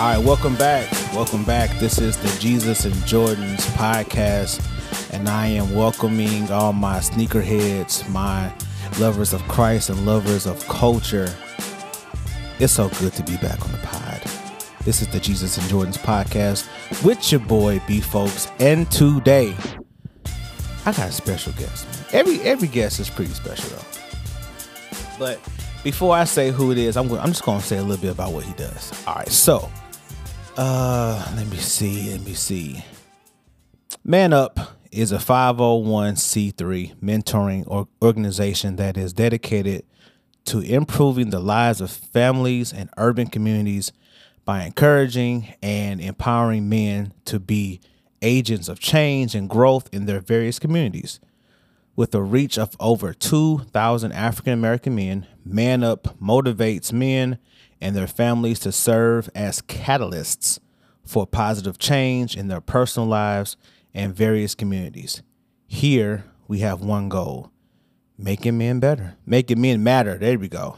All right, welcome back. Welcome back. This is the Jesus and Jordans podcast, and I am welcoming all my sneakerheads, my lovers of Christ and lovers of culture. It's so good to be back on the pod. This is the Jesus and Jordans podcast with your boy B folks, and today I got a special guest. Every every guest is pretty special though. But before I say who it is, I'm I'm just going to say a little bit about what he does. All right, so uh, let me see, let me see. Man Up is a 501c3 mentoring or organization that is dedicated to improving the lives of families and urban communities by encouraging and empowering men to be agents of change and growth in their various communities. With a reach of over 2,000 African American men, Man Up motivates men and their families to serve as catalysts for positive change in their personal lives and various communities. Here, we have one goal making men better, making men matter. There we go.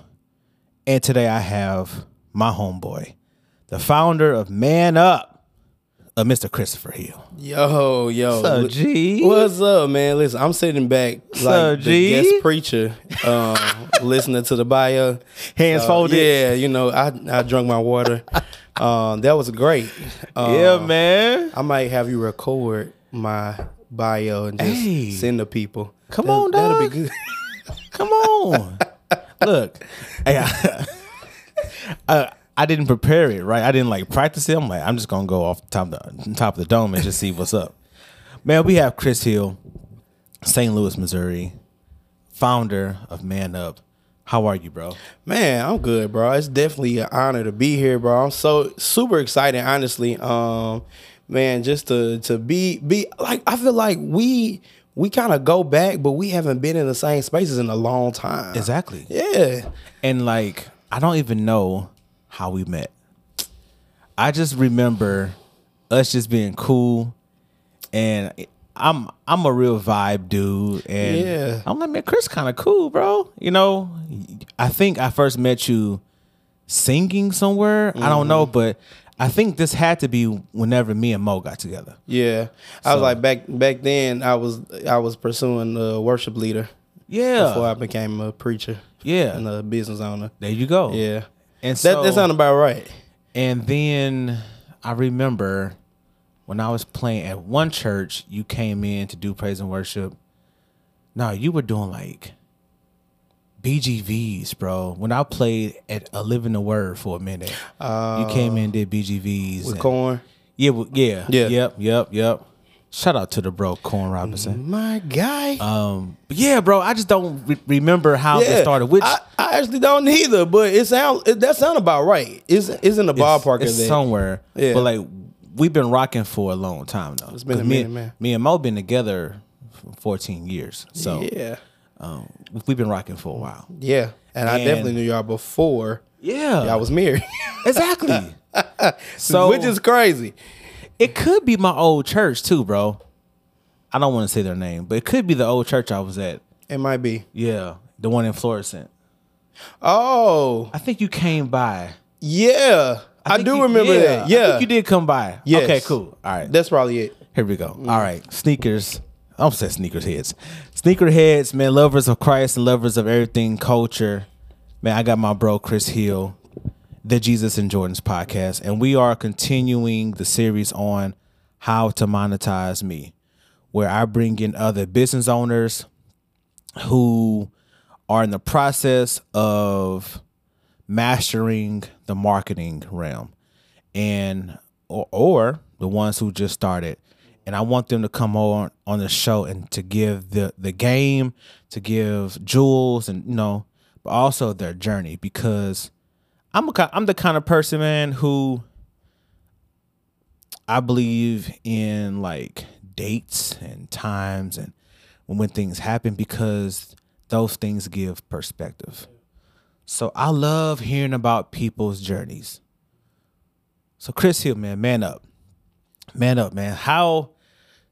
And today I have my homeboy, the founder of Man Up, uh, Mr. Christopher Hill. Yo, yo. What's up, G? What's up, man? Listen, I'm sitting back like up, the guest preacher, um, listening to the bio. Hands Uh, folded. Yeah, you know, I I drunk my water. um, that was great. Uh, yeah, man. I might have you record my bio and just Hey. send to people. Come That- on, That'll dog. be good. Come on. Look, hey, I, uh, I didn't prepare it, right? I didn't like practice it. I'm like, I'm just gonna go off the top of the top of the dome and just see what's up. Man, we have Chris Hill, St. Louis, Missouri, founder of Man Up. How are you, bro? Man, I'm good, bro. It's definitely an honor to be here, bro. I'm so super excited, honestly. Um, man, just to to be be like I feel like we we kind of go back, but we haven't been in the same spaces in a long time. Exactly. Yeah. And like, I don't even know how we met. I just remember us just being cool, and I'm I'm a real vibe dude, and Yeah. I'm like, man, Chris kind of cool, bro. You know, I think I first met you singing somewhere. I don't know, mm-hmm. but I think this had to be whenever me and Mo got together. Yeah. I was like back back then I was I was pursuing the worship leader Yeah, before I became a preacher yeah. and a business owner. there you go. Yeah. And That so, that sounded about right. And then I remember when I was playing at one church, you came in to do praise and worship. No, you were doing like BGVs, bro. When I played at a Living the Word for a minute, you uh, came in and did BGVs. With and- corn. yeah, yeah, Yeah. yep, yep, yep. Shout out to the bro, Corn Robinson. My guy. Um, yeah, bro, I just don't re- remember how it started. Which I, I actually don't either, but it sound it, that sound about right. It's it's in the ballpark it's that. somewhere. Yeah. But like we've been rocking for a long time though. It's been a 'Cause me, man. Me and Mo been together for 14 years. So yeah, um, we've been rocking for a while. yeah, and, I definitely knew y'all before Yeah. y'all was married, exactly. so which is crazy. It could be my old church too, bro. I don't want to say their name, but it could be the old church I was at. It might be. Yeah. The one in Florissant. Oh, I think you came by. yeah, I, think do you- remember yeah, that. I Yeah, think you did come by. Yes. Okay, cool. All right. That's probably it. Here we go. Mm. All right, sneakers. I'm saying sneakers heads, sneaker heads, man. Lovers of Christ and lovers of everything culture. Man, I got my bro Chris Hill, the Jesus and Jordans podcast, and we are continuing the series on how to monetize me, where I bring in other business owners who are in the process of mastering the marketing realm and or, or the ones who just started. And i want them to come on on the show and to give the the game to give jewels and you know but also their journey because i'm a, i'm the kind of person man who i believe in like dates and times and when things happen because those things give perspective so i love hearing about people's journeys so Chris Hill, man, man up, man up, man. How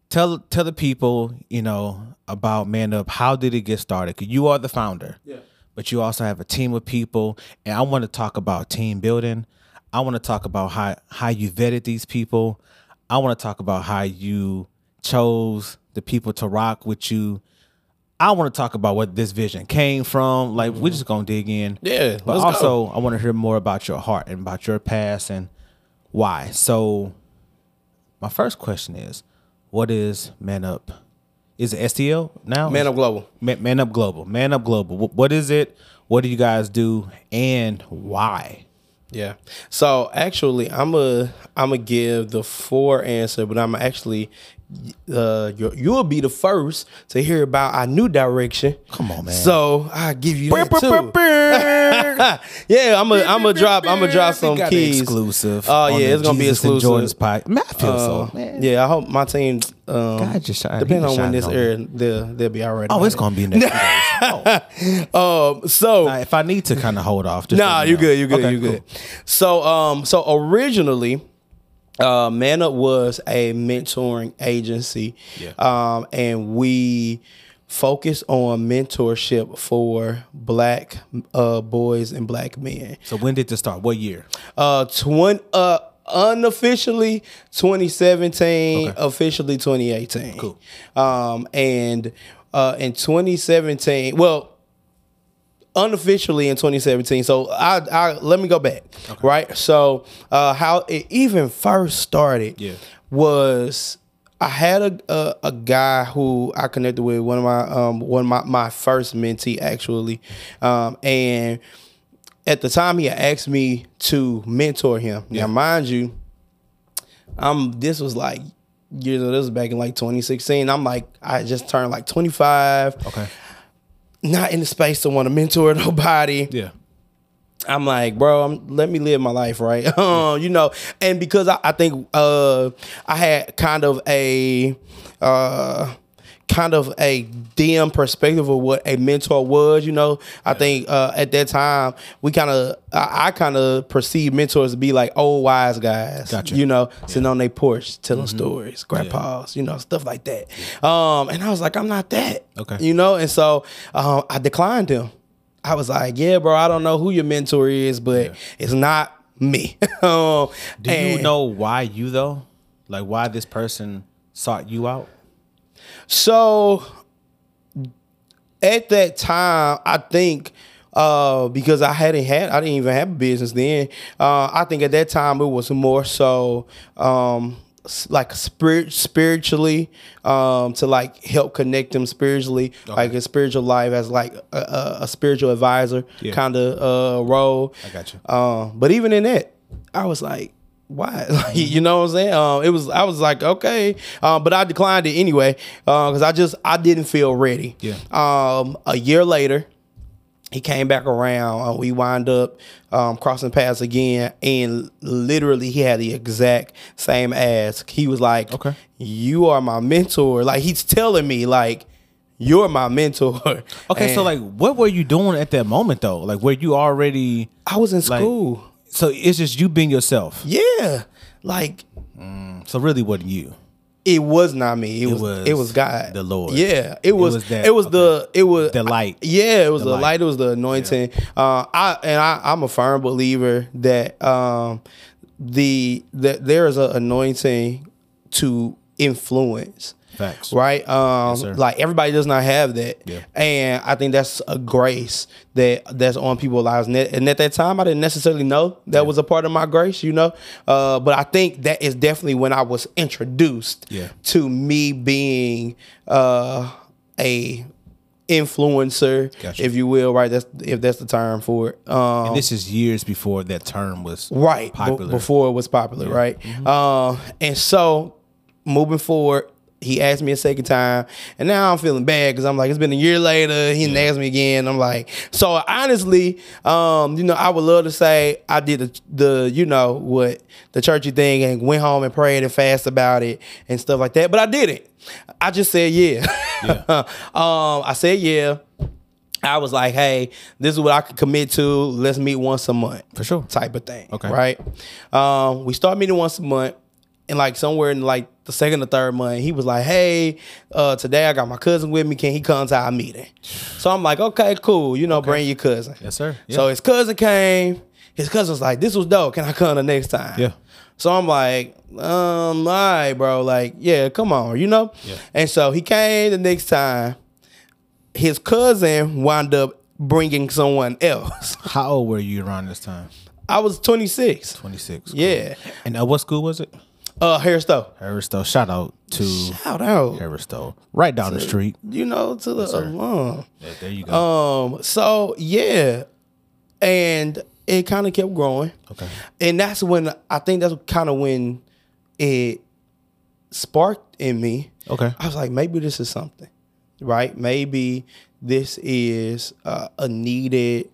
tell tell the people, you know, about man up. How did it get started? 'Cause you are the founder, yeah. But you also have a team of people, and I want to talk about team building. I want to talk about how how you vetted these people. I want to talk about how you chose the people to rock with you. I want to talk about what this vision came from. Like we're mm-hmm. just gonna dig in. Yeah, But also I want to hear more about your heart and about your past and why. So my first question is, what is Man Up? Is it STL now? Man Up Global. Man, Man Up Global. Man Up Global. Wh- What is it? What do you guys do and why? Yeah. So actually, I'm a I'm gonna give the four answer, but I'm actually uh you you'll be the first to hear about our new direction. Come on, man. So I give you that too. yeah, I'm gonna I'm gonna drop I'm gonna drop some keys. exclusive. Oh yeah, it's gonna be Jesus exclusive. Jordan's pie. Man, I feel Uh, so. Man. yeah, I hope my team. Um, God just shine- depending on when this air, they'll they'll be all right. Oh, it's it. gonna be next. Oh. Um, so Now, if I need to kind of hold off, just Nah, you know. good. You good. Okay, you cool. good. So, um, so originally, uh, Man Up was a mentoring agency. Yeah. Um, and we focus on mentorship for black uh boys and black men. So when did this start? What year? Uh, twenty uh. Unofficially 2017, Okay. officially 2018. Cool. Um, and uh, in 2017, well, unofficially in 2017. So I, I let me go back. Right. So uh, how it even first started Yeah. was I had a, a a guy who I connected with one of my um one of my my first mentee actually, um and at the time he asked me to mentor him. Yeah. Now mind you, I'm this was like years ago. This was back in like 2016. I'm like I just turned like 25 Okay. Not in the space to want to mentor nobody. Yeah. I'm like, bro, I'm, let me live my life, right? Um, you know, and because I, I think uh, I had kind of a uh, kind of a dim perspective of what a mentor was. You know, I think uh, at that time we kind of I, I kind of perceived mentors to be like old wise guys. Gotcha. You know, sitting on their porch telling stories, grandpas, you know, stuff like that. Um, and I was like, I'm not that. Okay. You know, and so um, I declined him. I was like, yeah, bro, I don't know who your mentor is, but Yeah. it's not me. um, Do you know why you though? Like why this person sought you out? So at that time, I think uh, because I hadn't had, I didn't even have a business then. Uh, I think at that time it was more so um, like spirit, spiritually um, to like help connect them spiritually, like a spiritual life as like a, a, a spiritual advisor Yeah. kind of uh, role. I got you. Um, but even in that, I was like, why? Like, you know what I'm saying? Um, it was I was like, okay, um, but I declined it anyway because I just I didn't feel ready. Yeah. Um, a year later, he came back around. Uh, we wind up um, crossing paths again, and literally he had the exact same ask. He was like, Okay. you are my mentor." Like he's telling me, like, "You're my mentor." Okay, so like what were you doing at that moment though? Like were you already I was in like- school. So it's just you being yourself. Yeah, like So really wasn't you. It was not me. It, was, was it was God, the Lord. Yeah, it was. was that- it was the. It was The light. Yeah, it was the, light. light. It was the anointing. Uh, I and I, I'm a firm believer that um, the that there is an anointing to influence. Facts. Right, um, sir. like everybody does not have that, Yeah. and I think that's a grace that that's on people's lives. And at, and at that time, I didn't necessarily know that was a part of my grace, you know. Uh, but I think that is definitely when I was introduced Yeah. to me being uh, a influencer, Gotcha. if you will, right? That's if that's the term for it. Um, And this is years before that term was right popular. Mm-hmm. before it was popular, right? Uh, and so moving forward. He asked me a second time, and now I'm feeling bad because I'm like, it's been a year later. He asked me again. I'm like, so honestly, um, you know, I would love to say I did the, the, you know, what the churchy thing and went home and prayed and fast about it and stuff like that, but I didn't. I just said yeah. um, I said yeah. I was like, hey, this is what I could commit to. Let's meet once a month. For sure. Type of thing. Okay. Right. Um, we start meeting once a month. And like somewhere in like the second or third month, he was like, Hey, uh, today I got my cousin with me. Can he come to our meeting? So I'm like, Okay, cool. You know, bring your cousin. Yes, sir. So his cousin came his cousin's like, "This was dope. Can I come the next time?" Yeah. So I'm like, um, all right, bro. Like, yeah, come on, you know. Yeah. And so he came the next time. His cousin wound up bringing someone else. How old were you around this time? I was 26. 26. Yeah. And uh, what school was it? Uh, Harris Stowe. Harris Stowe. Shout out to Shout out. Harris Stowe. Right down the street. You know, to the alum. Yeah, there you go. Um, so yeah, and it kind of kept growing. Okay. And that's when I think that's kind of when it sparked in me. Okay. I was like, maybe this is something, right? Maybe this is uh, a needed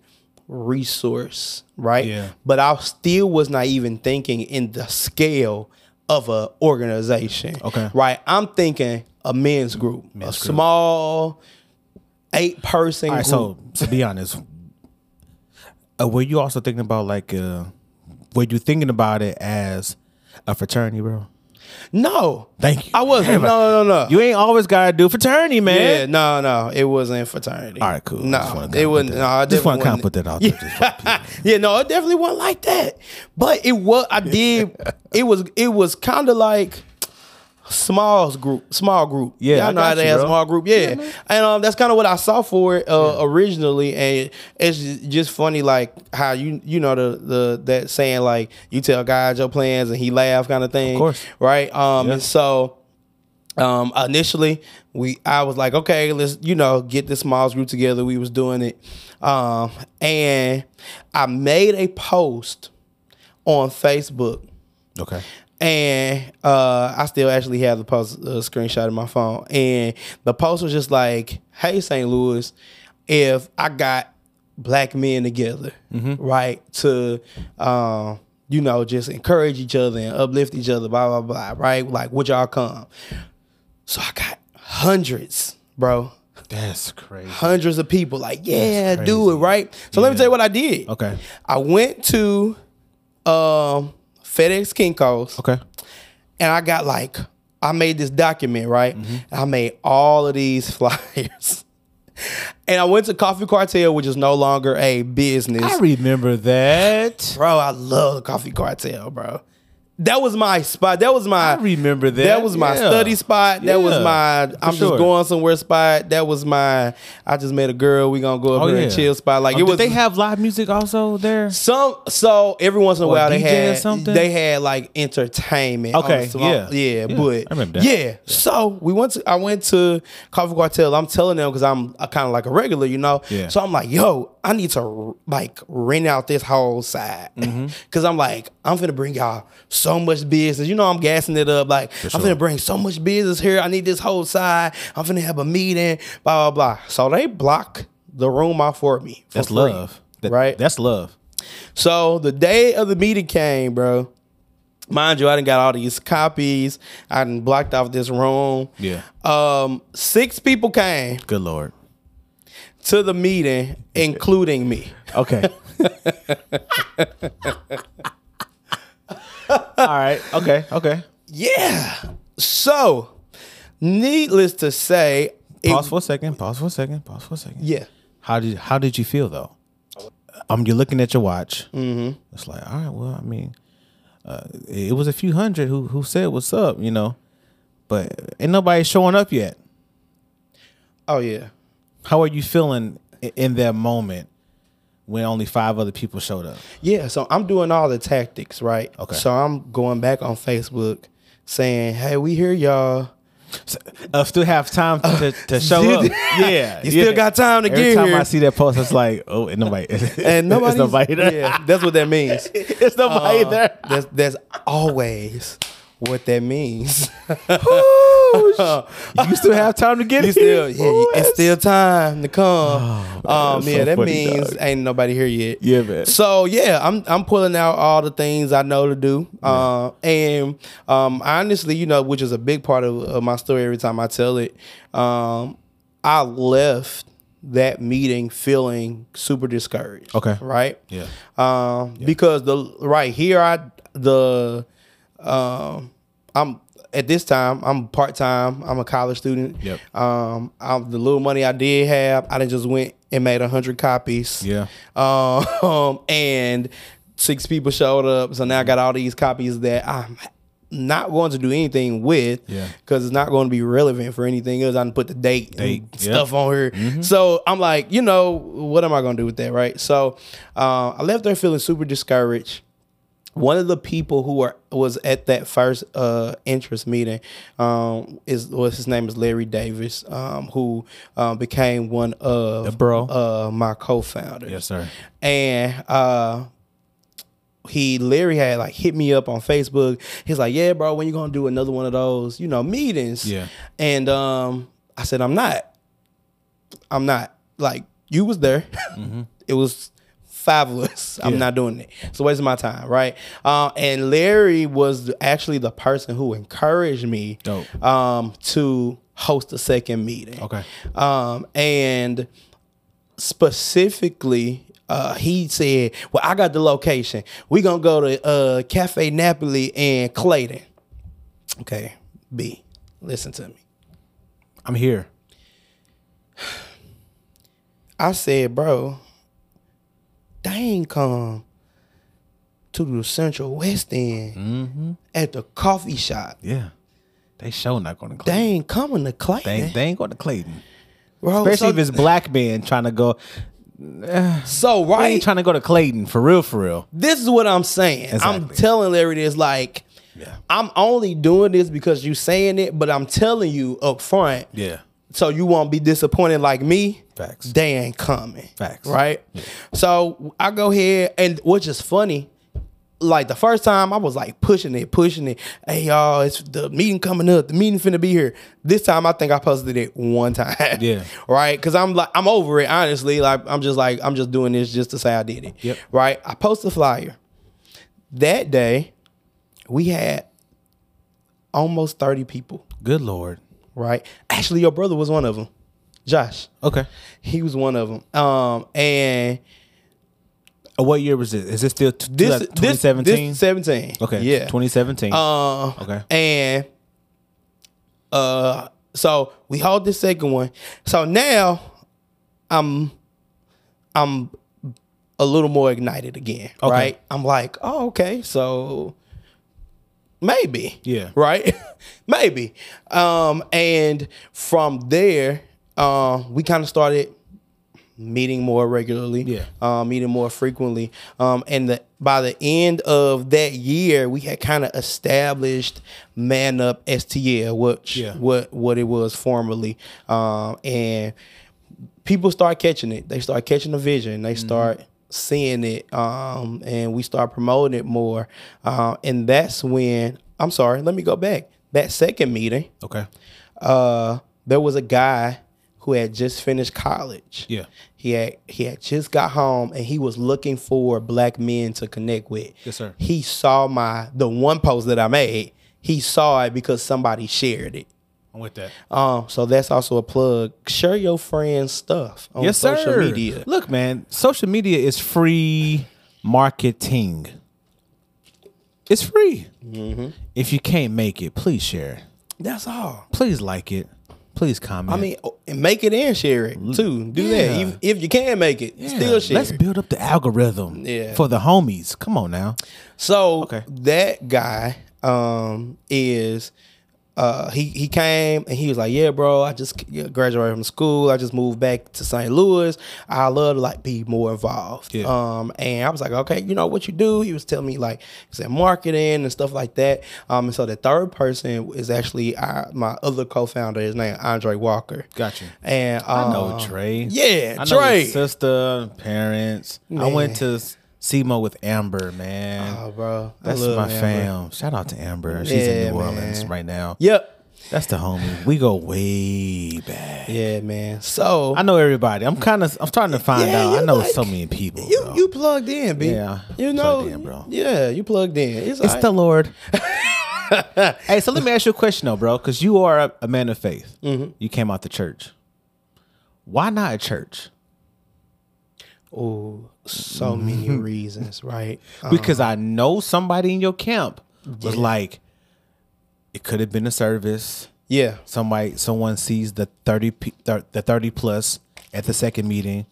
resource, right? Yeah. But I still was not even thinking in the scale of a organization. Okay. Right. I'm thinking a men's group, a group. small eight person All right, group. so to be honest, uh, were you also thinking about like, uh, were you thinking about it as a fraternity, bro? No, Thank you. I wasn't. No, no, no, no. You ain't always gotta do fraternity, man. yeah, no, no, it wasn't fraternity. All right, cool. No, it wasn't. No, I just want definitely to kind of put that out there. yeah, no, it definitely wasn't like that. But it was. I did. it was. It was kind of like small group. Small group. Yeah, y'all I know how got they have small group. Yeah, and um, that's kind of what I saw for it uh, originally. And it's just funny, like how you you know the the that saying like you tell God your plans and he laugh kind of thing. Of course. right? Um, Yeah. and so. Um, initially, we I was like, okay, let's you know get this smalls group together. We was doing it, um, and I made a post on Facebook, Okay. And uh, I still actually have the post uh, screenshot in my phone. And the post was just like, "Hey, St. Louis, if I got black men together, right, to um, you know just encourage each other and uplift each other, blah blah blah, right? Like, would y'all come?" So I got hundreds, bro. That's crazy. Hundreds of people like, yeah, do it, right? So let me tell you what I did. Okay. I went to um FedEx Kinko's Okay. and I got like I made this document, right? Mm-hmm. I made all of these flyers. and I went to Coffee Cartel, which is no longer a business. I remember that. bro, I love the Coffee Cartel, bro. That was my spot. That was my I remember that. That was my Yeah. study spot. That was my I'm sure. just going somewhere spot. That was my I just met a girl. We gonna go up Oh, here yeah. and chill spot. Like Oh, it did was they have live music also there? some so every once in a while they had something? they had like entertainment. Okay, small- yeah. yeah, Yeah, but I remember that. yeah. So we went to I went to Coffee Cartel. I'm telling them because I'm kind of like a regular, you know. Yeah. So I'm like, yo, I need to like rent out this whole side Mm-hmm. because I'm like I'm finna bring y'all so much business. You know, I'm gassing it up. Like I'm sure. finna bring so much business here. I need this whole side. I'm finna have a meeting. Blah blah blah. So they block the room out for me. for That's free, love. That- right? That's love. So the day of the meeting came, bro. Mind you, I didn't got all these copies. I didn't blocked off this room. Yeah. Um, six people came Good lord. to the meeting, including me. Okay. All right. Okay. Okay. Yeah. So, needless to say, it- Pause for a second. Pause for a second. Pause for a second. yeah. How did How did you feel though? Um, you're looking at your watch. Mm-hmm. It's like, all right. Well, I mean, uh, it was a few hundred who who said what's up, you know, but ain't nobody showing up yet. Oh yeah. How are you feeling in that moment when only five other people showed up? Yeah, so I'm doing all the tactics, right? Okay. So I'm going back on Facebook saying, "Hey, we hear y'all. Uh, still have time to, to show up. Yeah, You still got time to Every get time here." I see that post, it's like, oh, and nobody, And nobody's, it's nobody there. Yeah, that's what that means. it's nobody Uh, there. That's that's always what that means. You still have time to get you here. still, yeah, you- it's still time to come. um, that's yeah, so that funny, means dog. ain't nobody here yet. Yeah, man. So yeah, I'm I'm pulling out all the things I know to do, uh, and um, honestly, you know, which is a big part of, of my story. Every time I tell it, um, I left that meeting feeling super discouraged. Okay. right? Yeah. um, because the right here I the um, I'm at this time I'm part time. I'm a college student. Yep. Um, I'm, the little money I did have, I just went and made a hundred copies. Yeah. Um, and six people showed up. So now I got all these copies that I'm not going to do anything with Yeah. because it's not going to be relevant for anything else. I can put the date, Date, yep. stuff on here. So I'm like, you know, what am I going to do with that, right? So uh, I left there feeling super discouraged. One of the people who were was at that first uh, interest meeting um, is was his name is Larry Davis, um, who um, became one of The bro. uh, my co-founders Yes, sir. and uh he Larry had like hit me up on Facebook. He's like, "Yeah, bro, when you gonna do another one of those, you know, meetings?" Yeah. And um, I said, "I'm not. I'm not. Like you was there. it was five of us. I'm Yeah. not doing it. So wasting my time, right? Uh, and Larry was actually the person who encouraged me um to host a second meeting. Okay. Um, and specifically, uh, he said, "Well, I got the location. We gonna go to uh, Cafe Napoli in Clayton." Okay, B, listen to me. I'm here. I said, "Bro, they ain't come to the Central West End mm-hmm. at the coffee shop. Yeah. They sure not going to They ain't coming to Clayton, They ain't, they ain't going to Clayton. bro. Especially so, if it's black men trying to go. Eh, so They right. ain't trying to go to Clayton for real, for real. this is what I'm saying. I'm telling Larry this like Yeah. I'm only doing this because you saying it, but I'm telling you up front Yeah. So you won't be disappointed like me. Facts. They ain't coming. Facts. Right? So I go here and which is funny. Like the first time I was like pushing it, pushing it. Hey y'all, it's the meeting coming up. The meeting finna be here. This time I think I posted it one time. Yeah. right? Cause I'm like I'm over it, honestly. Like I'm just like, I'm just doing this just to say I did it. Yep. Right? I posted a flyer. That day, we had almost 30 people, Good Lord. Right? Actually, your brother was one of them. Josh. Okay. He was one of them. Um, and what year was it? Is it still t- this 2017? this 17. okay. Yeah. 2017. Uh, Okay. And uh, so we hold this second one. So now I'm I'm a little more ignited again, Okay. right? I'm like, oh, okay, so maybe, Yeah. right, maybe. Um, and from there, um, we kind of started meeting more regularly, Yeah. um, meeting more frequently. Um, and the, by the end of that year, we had kind of established Man Up STL, which Yeah. what what it was formerly, um, and people start catching it. They start catching the vision. They start seeing it, um, and we start promoting it more. Uh, and that's when I'm sorry. Let me go back. That second meeting, okay. uh, there was a guy who had just finished college. Yeah. He had he had just got home and he was looking for black men to connect with. Yes, sir. He saw my the one post that I made. He saw it because somebody shared it. I'm with that. Um, so that's also a plug. Share your friends' stuff on yes, social sir. media. Look, man, social media is free marketing. It's free. Mm-hmm. If you can't make it, please share. That's all. Please like it. Please comment. I mean, oh, and make it and share it too. Do Yeah. that. If, if you can make it, Yeah, still share. Let's build up the algorithm Yeah. for the homies. Come on now. So Okay. that guy um, is uh, he he came and he was like, "Yeah, bro, I just graduated from school. I just moved back to St. Louis. I love to like be more involved." Yeah. Um, and I was like, "Okay, you know what you do?" He was telling me like he said marketing and stuff like that. Um, and so the third person is actually our, my other co-founder. His name Andre Walker. Gotcha. And I know uh, Trey. Yeah, I Trey. sister, parents. I went to SEMO with Amber, man. Oh, bro, I That's my Amber. fam. Shout out to Amber. She's Yeah, in New Orleans man. right now. Yep. That's the homie. We go way back. Yeah, man. So I know everybody. I'm kind of. I'm starting to find Yeah, out. I know like- so many people. You bro. you plugged in, B. Yeah, You know, plugged in, bro. Yeah, you plugged in. It's, It's all the. Lord. hey, so let me ask you a question though, bro, because you are a, a man of faith. Mm-hmm. You came out the church. Why not a church? oh, so many reasons, right? Um, Because I know somebody in your camp was like, it could have been a service. yeah, Somebody, someone sees the thirty, thir- the thirty plus at the second meeting.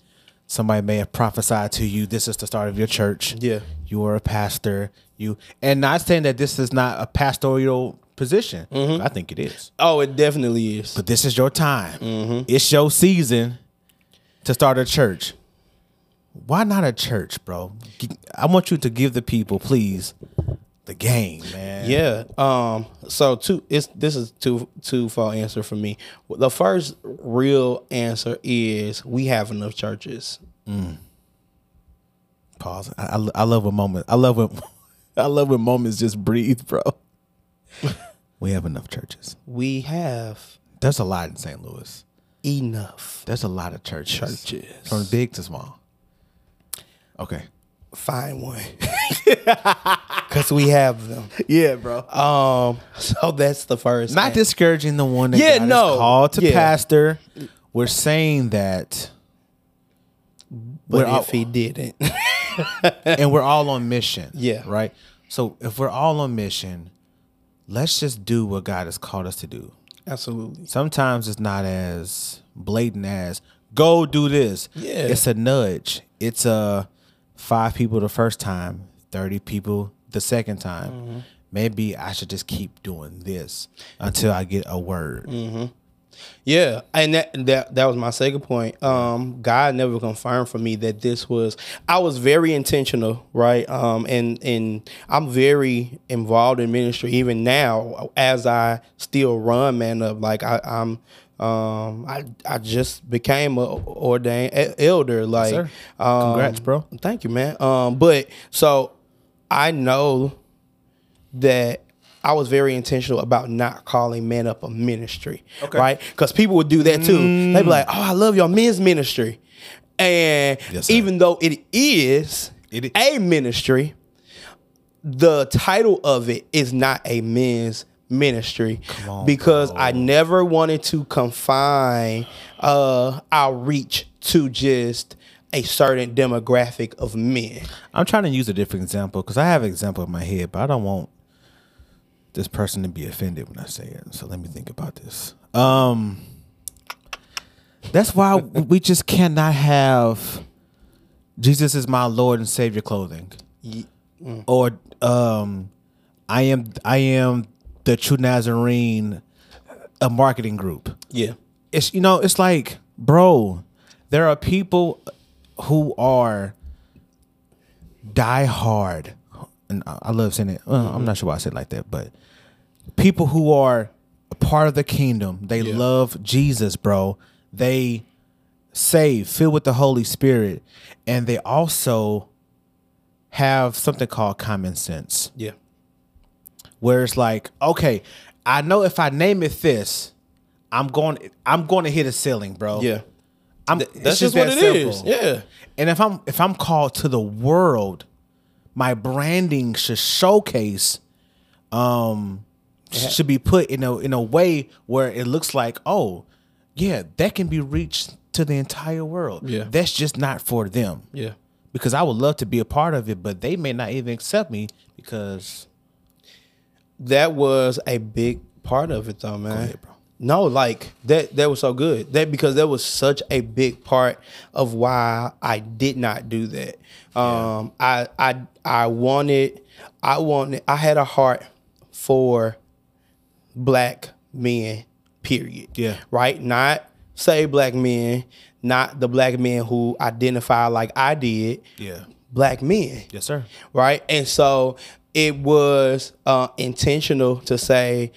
somebody may have prophesied to you this is the start of your church. Yeah. You are a pastor. You and not saying that this is not a pastoral position. I think it is. Oh, it definitely is. But this is your time. It's your season to start a church. Why not a church, bro? I want you to give the people, please, the game, man. Yeah. Um. So two. It's this is two twofold answer for me. The first real answer is we have enough churches. Pause. I, I, I love a moment. I love when I love when moments just breathe, bro. we have enough churches. We have There's a lot in St. Louis. enough There's a lot of churches, churches. from big to small. Okay. Find one. Cause we have them. Yeah, bro. Um. So that's the first. Not an- discouraging the one that Yeah, got no. called to Yeah. pastor. We're saying that, But we're all- if he didn't, and we're all on mission. Yeah. Right. So if we're all on mission, let's just do what God has called us to do. absolutely. Sometimes it's not as blatant as go do this. Yeah. It's a nudge. It's a five people the first time, 30 people the second time. Mm-hmm. Maybe I should just keep doing this until I get a word. Mm. Yeah, and that that that was my second point. Um, God never confirmed for me that this was. I was very intentional, right? Um, and and I'm very involved in ministry even now as I still run Man Up. Like I, I'm. Um, I I just became a ordained elder. Like, sir. um, Congrats, bro. Thank you, man. Um, but so I know that I was very intentional about not calling Man Up a ministry, okay. right? Because people would do that too. They'd be like, "Oh, I love your men's ministry," and Yes, even though it is It i- a ministry, the title of it is not a men's ministry on, because I never wanted to confine uh, our reach to just a certain demographic of men. I'm trying to use a different example because I have an example in my head, but I don't want this person to be offended when I say it. So let me think about this. Um, that's why we just cannot have Jesus is my Lord and Savior clothing, or um, I am I am the true Nazarene, a marketing group Yeah. it's you know it's like bro there are people who are die hard and i love saying it well, i'm mm-hmm. not sure why i said it like that but people who are a part of the kingdom they Yeah. love jesus bro they saved filled with the holy spirit and they also have something called common sense Yeah. Where it's like, okay, I know if I name it this, I'm going I'm going to hit a ceiling, bro. Yeah. I'm, That's it's just what that it is. simple. Yeah. And if I'm if I'm called to the world, my branding should showcase um should be put in a in a way where it looks like, oh, yeah, that can be reached to the entire world. Yeah. That's just not for them. Yeah. Because I would love to be a part of it, but they may not even accept me because That was a big part of it though, man. ahead, bro. No, like that that was so good. That because that was such a big part of why I did not do that. Um I I I wanted I wanted I had a heart for black men, period. Yeah. Right? Not say black men, not the black men who identify like I did. Yeah. Black men Yes, sir. right? And so it was uh, intentional to say,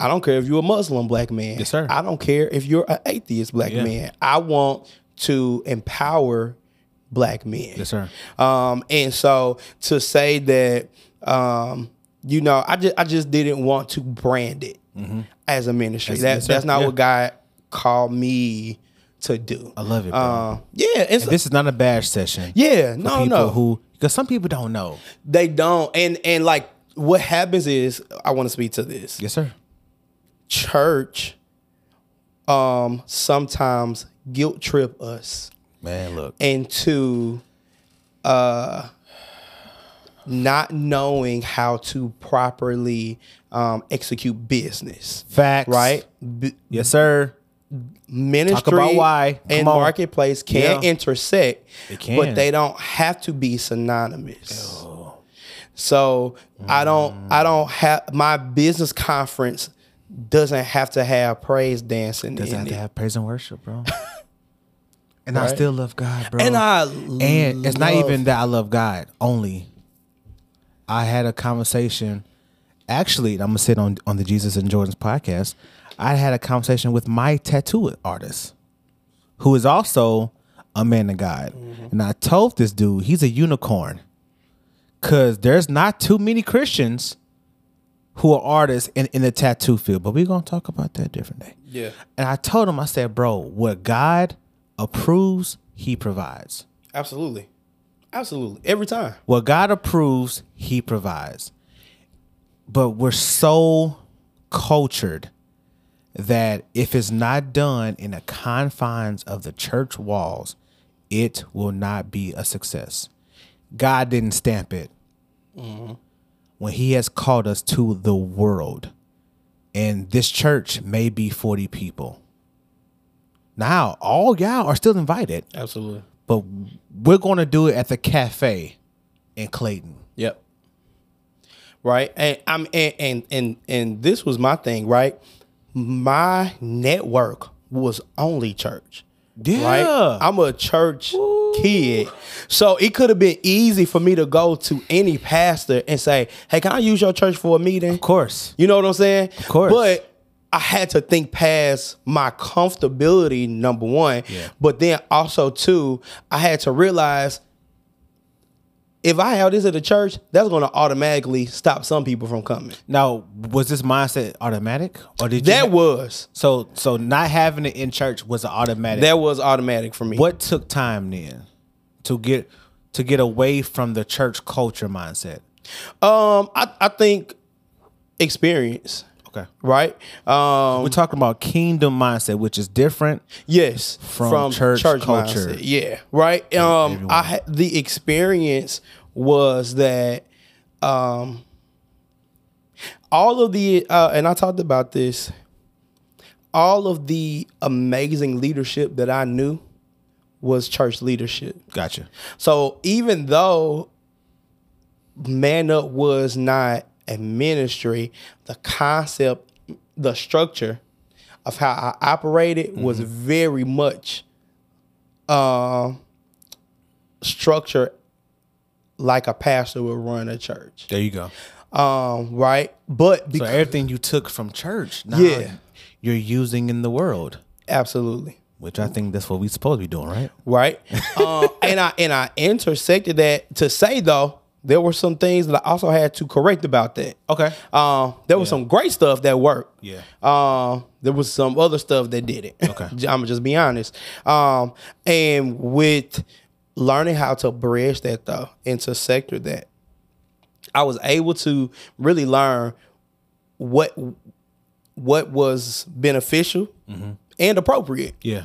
I don't care if you're a Muslim black man. Yes, sir. I don't care if you're an atheist black Yeah. man. I want to empower black men. Yes, sir. Um, and so to say that, um, you know, I just I just didn't want to brand it as a ministry. Yes, that, yes, that's not Yeah. what God called me to do. I love it, bro. Um, yeah, and so, this is not a bash session. yeah, no, people no. who because some people don't know. They don't. And and like what happens is I want to speak to this. Yes, sir. Church um sometimes guilt trip us Man, look. into uh not knowing how to properly um execute business. Facts. Right? B- Yes, sir. Ministry about why. and on. marketplace can Yeah. intersect, It can. but they don't have to be synonymous. Oh. So I don't I don't have my business conference doesn't have to have praise dancing It Does in have it. to have praise and worship, bro. and I still love God, bro. and I and it's not even that I love God only. I had a conversation. Actually, I'm gonna sit on on the Jesus and Jordan's podcast. I had a conversation with my tattoo artist, who is also a man of God, mm-hmm. and I told this dude he's a unicorn, cause there's not too many Christians who are artists in, in the tattoo field. But we're gonna talk about that different day. Yeah. And I told him, I said, bro, what God approves, He provides. Absolutely. Absolutely. Every time. What God approves, He provides. But we're so cultured that if it's not done in the confines of the church walls, it will not be a success. God didn't stamp it mm-hmm. when He has called us to the world. And this church may be 40 people. Now, all y'all are still invited, Absolutely. but we're going to do it at the cafe in Clayton. Yep. Right. And I'm and and and, and this was my thing, right? My network was only church. Yeah. Right? I'm a church kid. So it could have been easy for me to go to any pastor and say, Hey, can I use your church for a meeting? Of course. You know what I'm saying? Of course. But I had to think past my comfortability, number one. Yeah. But then also, too, I had to realize if I have this at the church, that's going to automatically stop some people from coming. Now, was this mindset automatic, or did you That ha- was so? So not having it in church was an automatic. that was automatic for me. what took time then to get to get away from the church culture mindset? Um, I, I think experience, Okay, right? Um, we're talking about kingdom mindset, which is different. Yes, From church culture. mindset. Yeah, right. Um, everyone. I had the experience was that um, all of the uh, and I talked about this. All of the amazing leadership that I knew was church leadership. Gotcha. So even though Man Up was not a ministry, the concept, the structure of how I operated was very much uh, structured like a pastor would run a church. There you go. Um, right? But So everything you took from church, now Yeah. you're using in the world, absolutely. which I think that's what we're supposed to be doing, right? right? um, and I and I intersected that to say though there were some things that I also had to correct about that. Okay. Um, there was some great stuff that worked. Yeah. Um, there was some other stuff that did it. Okay. I'm gonna just be honest. Um, and with learning how to bridge that though, into sector that, I was able to really learn what what was beneficial and appropriate Yeah.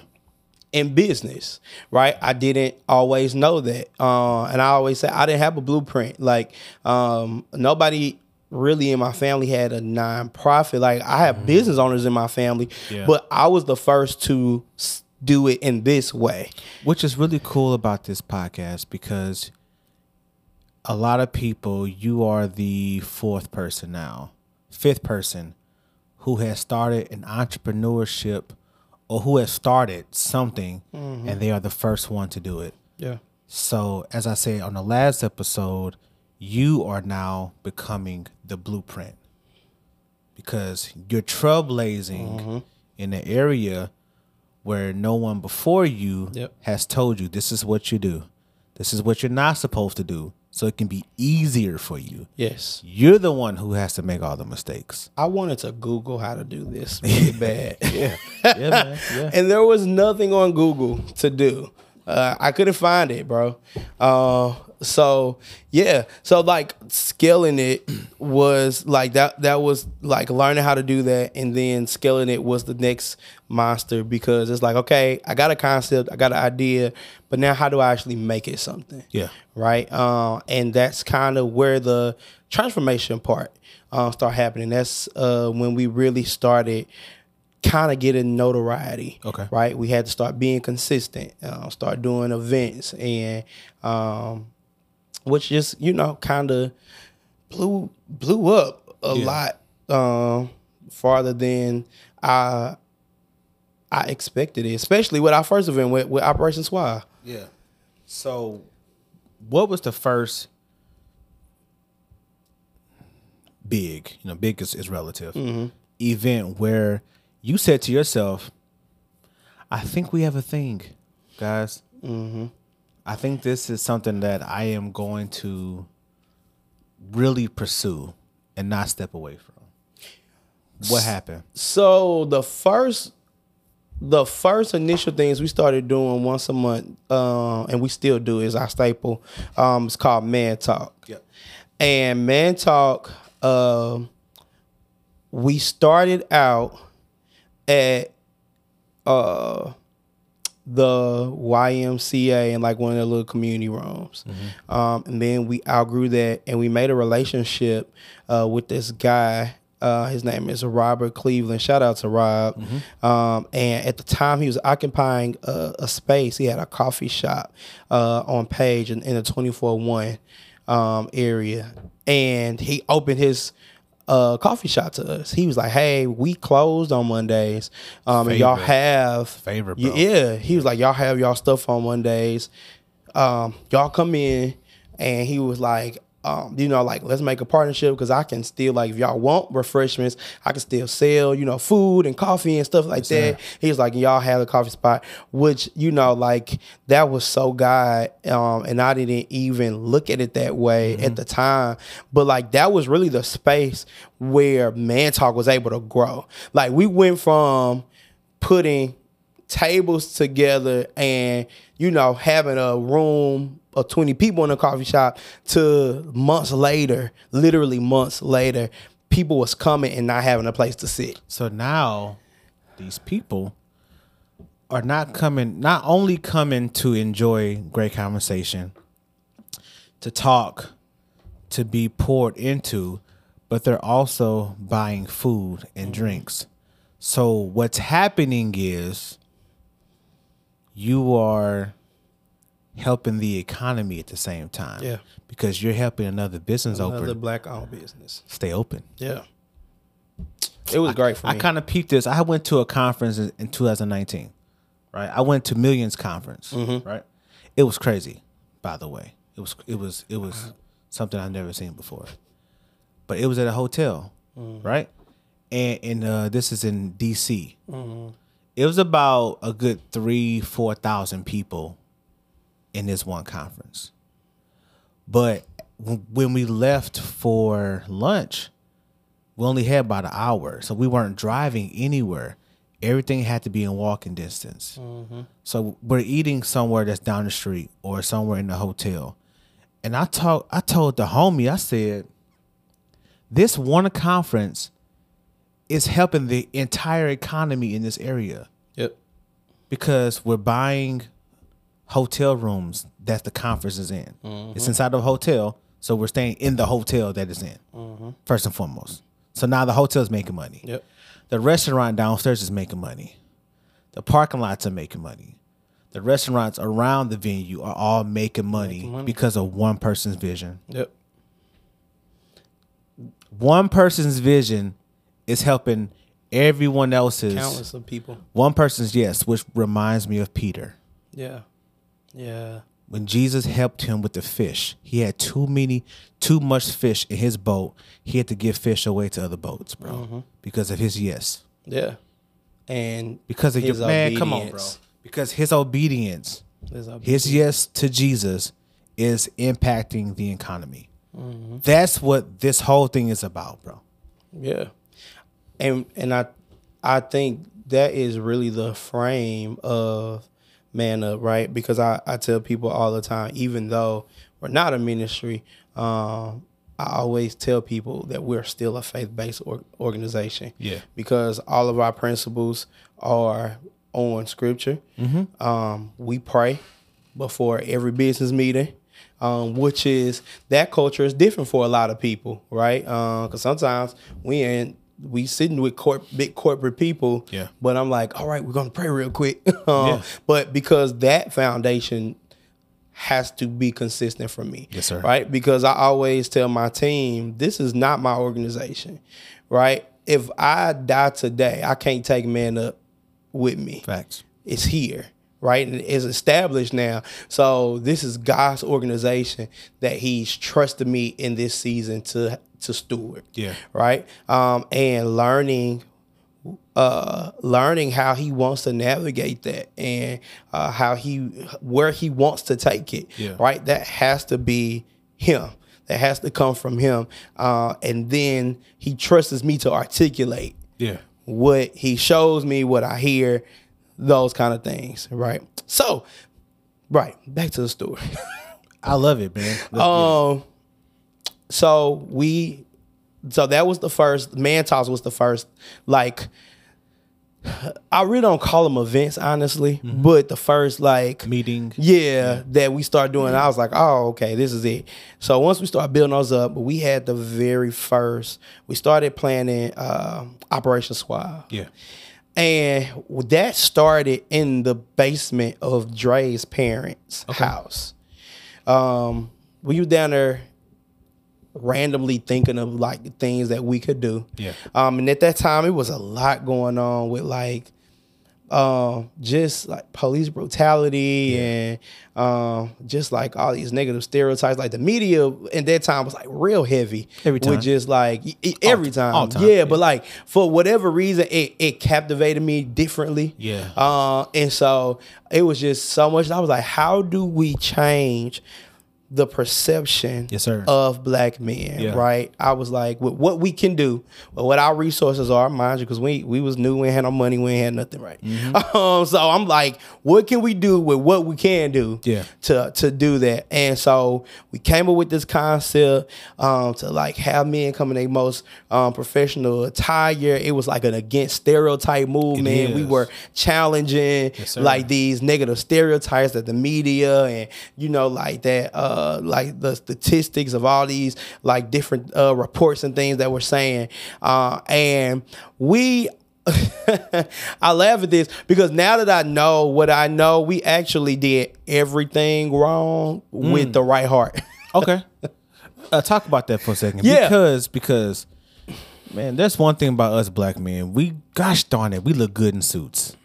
in business, right? I didn't always know that, uh, and I always say I didn't have a blueprint. Like um, nobody really in my family had a nonprofit. Like I have business owners in my family, Yeah. but I was the first to s- do it in this way. Which is really cool about this podcast because a lot of people, you are the fourth person now, fifth person who has started an entrepreneurship or who has started something mm-hmm. and they are the first one to do it. Yeah. So, as I said on the last episode, you are now becoming the blueprint because you're trailblazing mm-hmm. in the area where no one before you Yep. has told you this is what you do, this is what you're not supposed to do, so it can be easier for you. Yes. You're the one who has to make all the mistakes. I wanted to Google how to do this really bad. Yeah, yeah, man. Yeah. and there was nothing on Google to do. Uh, I couldn't find it, bro. Uh, so yeah, so like scaling it was like that. That was like learning how to do that, and then scaling it was the next monster because it's like okay, I got a concept, I got an idea, but now how do I actually make it something? Yeah. right? Uh, and that's kind of where the transformation part uh, start happening. That's uh, when we really started kind of getting notoriety. Okay. Right. We had to start being consistent, uh, start doing events, and um, which just you know kind of blew blew up a Yeah. lot um, farther than I I expected it, especially with our first event with, with Operation Suave. Yeah. So, what was the first big, you know, big is, is relative, event where you said to yourself, I think we have a thing, guys. Mm-hmm. I think this is something that I am going to really pursue and not step away from. What happened? So the first the first initial things we started doing once a month, uh, and we still do is our staple. Um, it's called Man Talk. Yep. And Man Talk, um, we started out at uh the YMCA and like one of the little community rooms. Um, and then we outgrew that and we made a relationship uh, with this guy. Uh, his name is Robert Cleveland. Shout out to Rob. Um, and at the time, he was occupying a, a space. He had a coffee shop uh, on Page in, in the 24 1 um, area. And he opened his uh, coffee shop to us. He was like, "Hey, we closed on Mondays, um, and y'all have Favorite, bro. Yeah, he was like, "Y'all have y'all stuff on Mondays. Um, y'all come in," and he was like. Um, you know, like let's make a partnership because I can still like if y'all want refreshments, I can still sell, you know, food and coffee and stuff like that. He was like, y'all have a coffee spot, which you know, like that was so God, um, and I didn't even look at it that way at the time. But like that was really the space where Man Talk was able to grow. Like we went from putting tables together and you know having a room of 20 people in a coffee shop to months later literally months later people was coming and not having a place to sit So now these people are not coming, not only coming to enjoy great conversation, to talk, to be poured into, but they're also buying food and drinks. So what's happening is you are helping the economy at the same time. Yeah. Because you're helping another business another open Another black owned business stay open. yeah it was great for I me kind of peeped this. I went to a conference in, in 2019, right? I went to Millions Conference, Mm-hmm. right? It was crazy, by the way. It was it was it was something I've never seen before. But it was at a hotel, Mm-hmm. right? And and uh, this is in D.C. Mm-hmm. It was about a good three four thousand people in this one conference. But when we left for lunch, we only had about an hour, so we weren't driving anywhere. Everything had to be in walking distance. Mm-hmm. So we're eating somewhere that's down the street or somewhere in the hotel. And I told I told the homie, I said, this one conference is helping the entire economy in this area yep because we're buying hotel rooms that the conference is in. It's mm-hmm. inside of a hotel, so we're staying in the hotel that it's in, mm-hmm. first and foremost. So now the hotel's making money. yep The restaurant downstairs is making money. The parking lots are making money. The restaurants around the venue are all making money, because of one person's vision. yep One person's vision is helping everyone else's. countless of people One person's yes, which reminds me of Peter. yeah yeah when Jesus helped him with the fish, he had too many, too much fish in his boat. He had to give fish away to other boats, bro, Mm-hmm. because of his yes, yeah and because of His your man. Come on, bro, because his obedience, his obedience. his yes to Jesus, is impacting the economy. Mm-hmm. That's what this whole thing is about, bro. Yeah. And and I I think that is really the frame of man up, right? Because I, I tell people all the time, even though we're not a ministry, um, I always tell people that we're still a faith based or, organization. Yeah. Because all of our principles are on scripture. Um, we pray before every business meeting. Um, which is that culture is different for a lot of people, right? Because sometimes we in we sitting with corp, big corporate people. Yeah. But I'm like, all right, we're gonna pray real quick. um, Yeah. But because that foundation has to be consistent for me. Yes, sir. Right? Because I always tell my team, this is not my organization. Right? If I die today, I can't take man up with me Facts. it's here, right? And it's established now. So this is God's organization that He's trusted me in this season to to steward. Yeah. Right. Um, and learning uh learning how he wants to navigate that and uh how he where he wants to take it Yeah. right that has to be him that has to come from him uh and then he trusts me to articulate Yeah. what he shows me, what I hear, those kind of things, right? So, right, back to the story. I love it, man. Let's um, so we, so that was the first. Man Talks was the first, like, I really don't call them events, honestly, but the first like Meeting. yeah, that we start doing. I was like, oh, okay, this is it. So once we start building those up, we had the very first. We started planning uh, Operation Suave. Yeah. And that started in the basement of Dre's parents' house. Um, we were down there randomly thinking of like things that we could do. Yeah. Um, and at that time, it was a lot going on with like, um, just like police brutality and um, just like all these negative stereotypes. Like the media in that time was like real heavy. Every time. with just like every t- time. all time, Yeah, yeah. but like for whatever reason, it it captivated me differently. Yeah. Uh, and so it was just so much. I was like, how do we change the perception Yes, of black men? Yeah. Right. I was like, with what we can do, with what our resources are, mind you, because we we was new, we had no money, we had nothing, right? Mm-hmm. Um, so I'm like, what can we do with what we can do? Yeah. To to do that, and so we came up with this concept um, to like have men come in their most um, professional attire. It was like an against stereotype movement. We were challenging sir. like these negative stereotypes that the media and you know like that uh like the statistics of all these like different uh reports and things that we're saying uh and we I laugh at this because now that I know what I know, we actually did everything wrong Mm. with the right heart. Okay. uh, talk about that for a second. Yeah. Because because man, that's one thing about us black men. We gosh darn it, we look good in suits.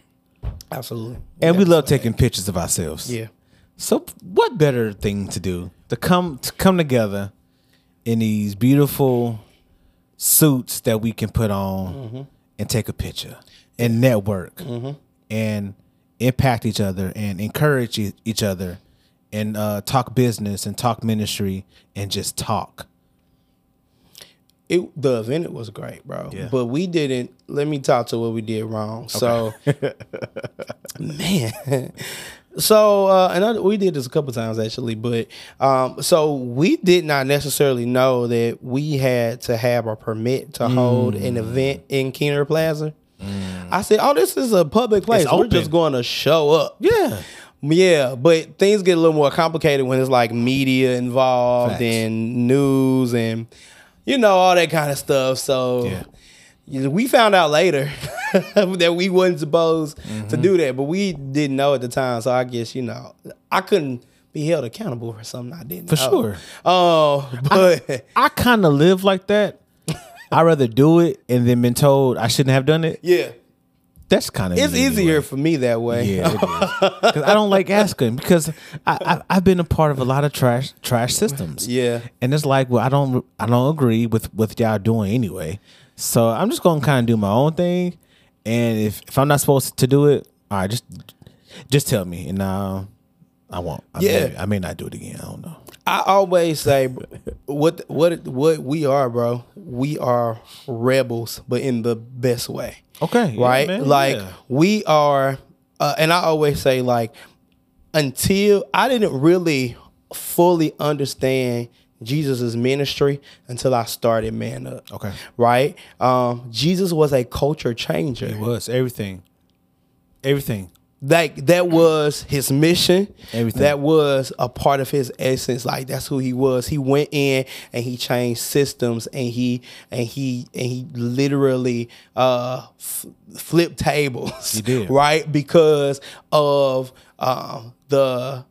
Absolutely. And we love taking pictures of ourselves. Yeah. So what better thing to do to come to come together in these beautiful suits that we can put on Mm-hmm. and take a picture and network and impact each other and encourage e- each other and uh, talk business and talk ministry and just talk. it the event was great, bro. Yeah. But we didn't. Let me talk to what we did wrong. So, man. So, uh, we did this a couple times actually, but um, so we did not necessarily know that we had to have a permit to hold Mm. an event in Kiener Plaza. I said, "Oh, this is a public place. We're just going to show up." Yeah. Yeah, but things get a little more complicated when it's like media involved Facts. and news and you know all that kind of stuff. So Yeah. We found out later that we wasn't supposed Mm-hmm. to do that, but we didn't know at the time. So I guess you know I couldn't be held accountable for something I didn't. Know. For know. sure. Oh, but I kind of live like that. I rather do it and then been told I shouldn't have done it. yeah, That's kind of it's easier for me that way. Yeah. Because I don't like asking because I, I I've been a part of a lot of trash trash systems. Yeah. and it's like, well, I don't I don't agree with with y'all doing anyway. So I'm just gonna kind of do my own thing, and if if I'm not supposed to do it, all right, just just tell me, and uh, I won't. I Yeah. may, I may not do it again. I don't know. I always say what what what we are, bro. We are rebels, but in the best way. Okay, right? man, like yeah. we are, uh, and I always say like until I didn't really fully understand Jesus' ministry until I started Man Up. Okay. right? Um, Jesus was a culture changer. It was everything, everything. like that was his mission. Everything. That was a part of his essence. Like that's who he was. He went in and he changed systems and he and he and he literally uh f- flipped tables. He did. right because of um the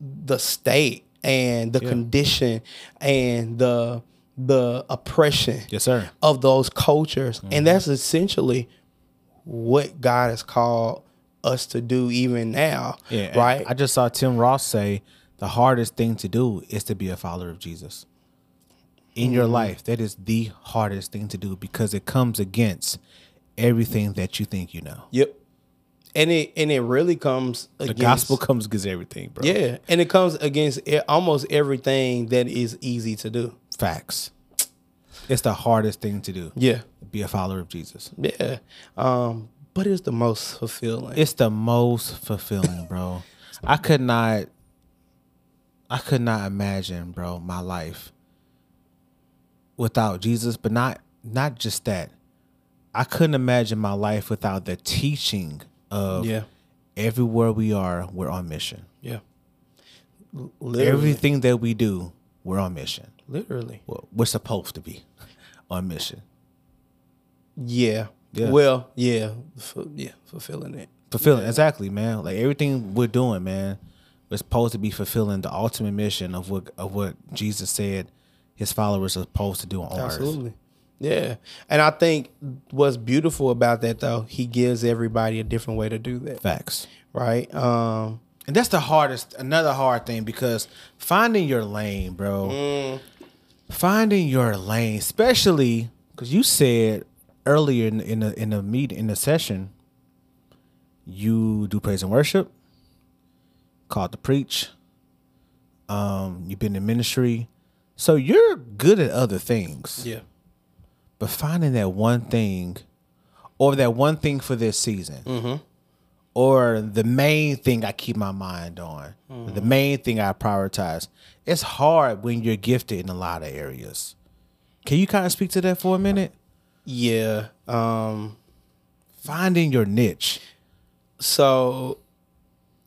the state and the Yeah. condition and the the oppression Yes, sir. of those cultures. Mm-hmm. And that's essentially what God has called us to do even now. Yeah, right? I just saw Tim Ross say the hardest thing to do is to be a follower of Jesus. In your life, that is the hardest thing to do because it comes against everything that you think you know. yep. And it and it really comes The gospel comes against everything, bro. Yeah, and it comes against almost everything that is easy to do. Facts. It's the hardest thing to do. Yeah. Be a follower of Jesus. Yeah. Um but it's the most fulfilling. It's the most fulfilling, bro. I could not I could not imagine, bro, my life without Jesus, but not not just that. I couldn't imagine my life without the teaching of yeah. everywhere we are, we're on mission. Yeah. Literally. Everything that we do, we're on mission. literally. Well, we're supposed to be on mission. Yeah. Yeah. Well, yeah. Yeah, fulfilling it. fulfilling exactly man like everything we're doing man we're supposed to be fulfilling the ultimate mission of what of what jesus said his followers are supposed to do on earth Absolutely. Yeah. And I think what's beautiful about that though, he gives everybody a different way to do that. facts Right? Um and that's the hardest another hard thing because finding your lane bro finding your lane especially because you said earlier in in the in the meet in the session you do praise and worship called to preach um you've been in ministry so you're good at other things yeah. But finding that one thing or that one thing for this season or the main thing i keep my mind on the main thing i prioritize it's hard when you're gifted in a lot of areas can you kind of speak to that for a minute Yeah. Um finding your niche so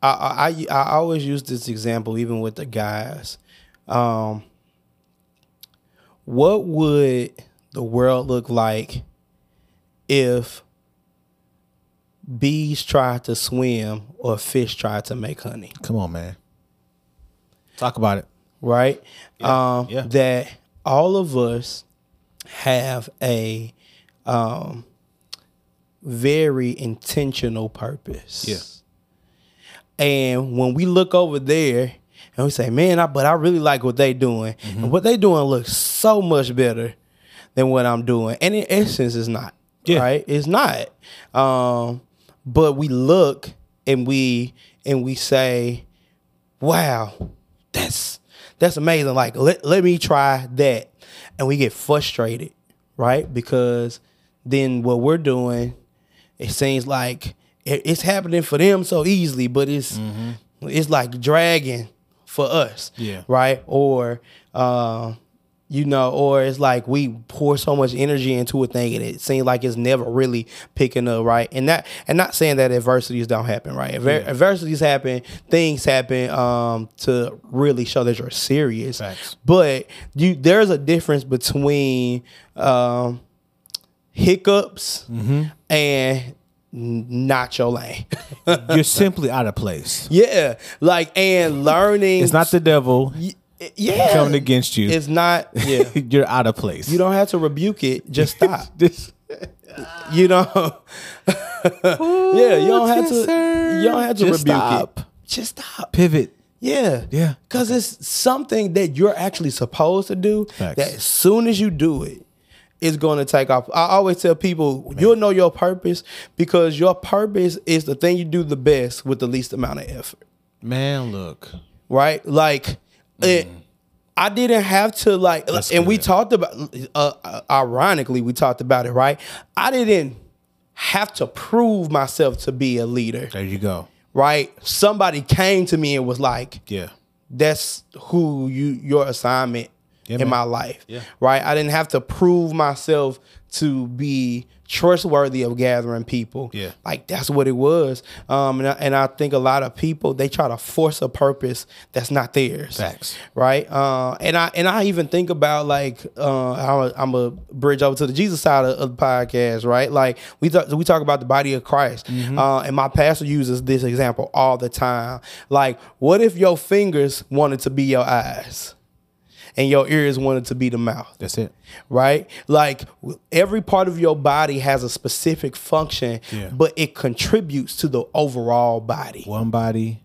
I, I I I always use this example even with the guys. Um what would the world look like if bees try to swim or fish try to make honey? come on man talk about it right? um, yeah. That all of us have a um, very intentional purpose. Yeah. And when we look over there and we say, "Man, I, but I really like what they doing, and what they doing looks so much better than what I'm doing," and in essence, it's not. Yeah. Right? It's not. Um, but we look and we and we say, wow, that's that's amazing. Like let, let me try that. And we get frustrated, right? Because then what we're doing, it seems like it's happening for them so easily, but it's it's like dragging for us. Yeah. Right? Or uh, you know, or it's like we pour so much energy into a thing and it seems like it's never really picking up, right? And that and not saying that adversities don't happen, right? Adver- Adversities happen, things happen um to really show that you're serious. Facts. But you there's a difference between um hiccups Mm-hmm. and not your lane. you're simply out of place yeah. Like and learning it's not the devil yeah coming against you It's not yeah. you're out of place You don't have to rebuke it. Just stop. this you know. yeah, you don't have to. sir. You don't have to Just rebuke stop. it. Just stop. pivot Yeah. Yeah. Because it's something that you're actually supposed to do. Facts. That as soon as you do it, it's going to take off. I always tell people you'll know your purpose because your purpose is the thing you do the best with the least amount of effort. man look right? Like, it, I didn't have to like, Mm. That's and we talked about. Uh, uh, ironically, we talked about it, right? I didn't have to prove myself to be a leader, there you go right? Somebody came to me and was like, yeah "That's who you your assignment in man. my life. Yeah. Right? I didn't have to prove myself to be trustworthy of gathering people. Yeah. Like that's what it was. Um, and I, and I think a lot of people they try to force a purpose that's not theirs. Facts. Right. Uh, and I and I even think about like uh, I'm a, I'm a bridge over to the Jesus side of, of the podcast. Right. Like we talk, we talk about the body of Christ. Uh, and my pastor uses this example all the time. Like, what if your fingers wanted to be your eyes? And your ears wanted to be the mouth That's it. right? Like every part of your body has a specific function, Yeah. but it contributes to the overall body. One body.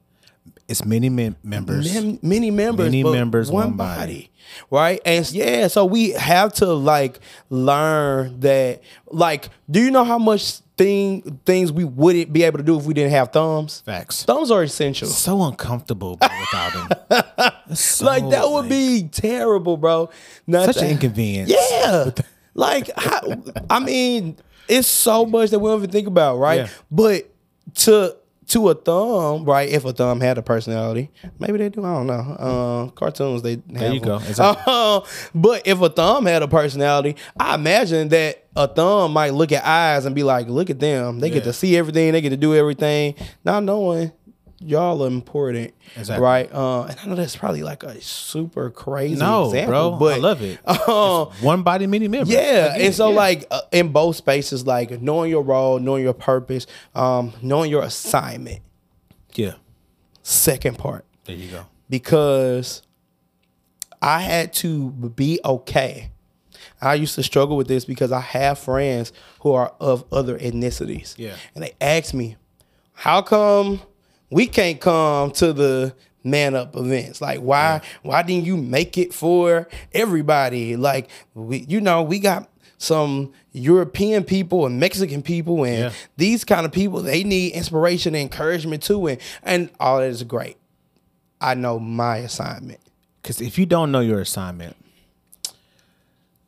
It's many mem- members. Mem- many members, Many members, one, one body. body. Right. And yeah, so we have to like learn that like, do you know how much thing things we wouldn't be able to do if we didn't have thumbs? Facts. Thumbs are essential. So uncomfortable bro, without them. So, like that would like, be terrible, bro. Not such to- an inconvenience. Yeah. like, how, I mean, it's so much that we don't even think about, right? Yeah. But to to a thumb, right? If a thumb had a personality, maybe they do. I don't know. Uh, cartoons, they have you go. them. Exactly. Uh, but if a thumb had a personality, I imagine that a thumb might look at eyes and be like, "Look at them. They get to see everything. They get to do everything." Not knowing y'all are important, Exactly. right? Uh, and I know that's probably like a super crazy No, example, bro. but I love it. Uh, One body, many members. yeah, and so yeah. like uh, in both spaces, like knowing your role, knowing your purpose, um, knowing your assignment. Yeah. Second part, There you go. because I had to be okay. I used to struggle with this because I have friends who are of other ethnicities. Yeah. and they ask me, "How come we can't come to the man up events? Like, why why didn't you make it for everybody? Like, we, you know, we got." Some European people and Mexican people and Yeah. these kind of people, they need inspiration and encouragement too. And and all that is great. I know my assignment. Because if you don't know your assignment,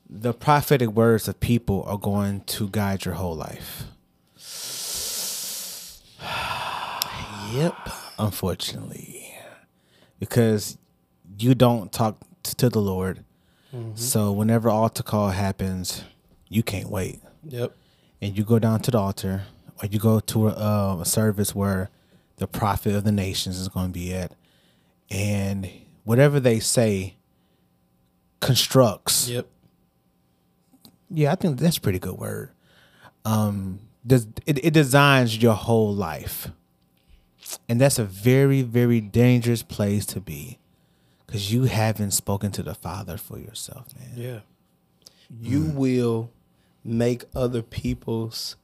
the prophetic words of people are going to guide your whole life. Yep. Unfortunately, because you don't talk to the Lord. So whenever altar call happens, you can't wait. Yep. and you go down to the altar or you go to a, uh, a service where the prophet of the nations is going to be at and whatever they say constructs Yep. yeah i think that's a pretty good word um does it, it designs your whole life and that's a very very dangerous place to be because you haven't spoken to the father for yourself man Yeah. You will make other people's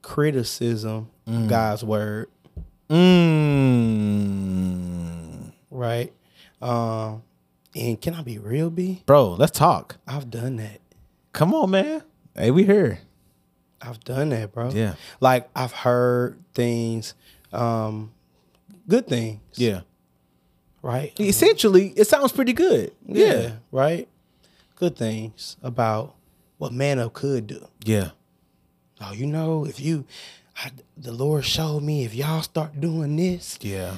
criticism God's word, mm. right? Um, and can I be real, B? bro let's talk I've done that. Come on, man. Hey, we here. I've done that, bro. Yeah. Like I've heard things, um, good things. Yeah. Right. Essentially, it sounds pretty good. Yeah. Right. Good things about what man up could do. Yeah. Oh, you know, if you, I, the Lord showed me if y'all start doing this, Yeah.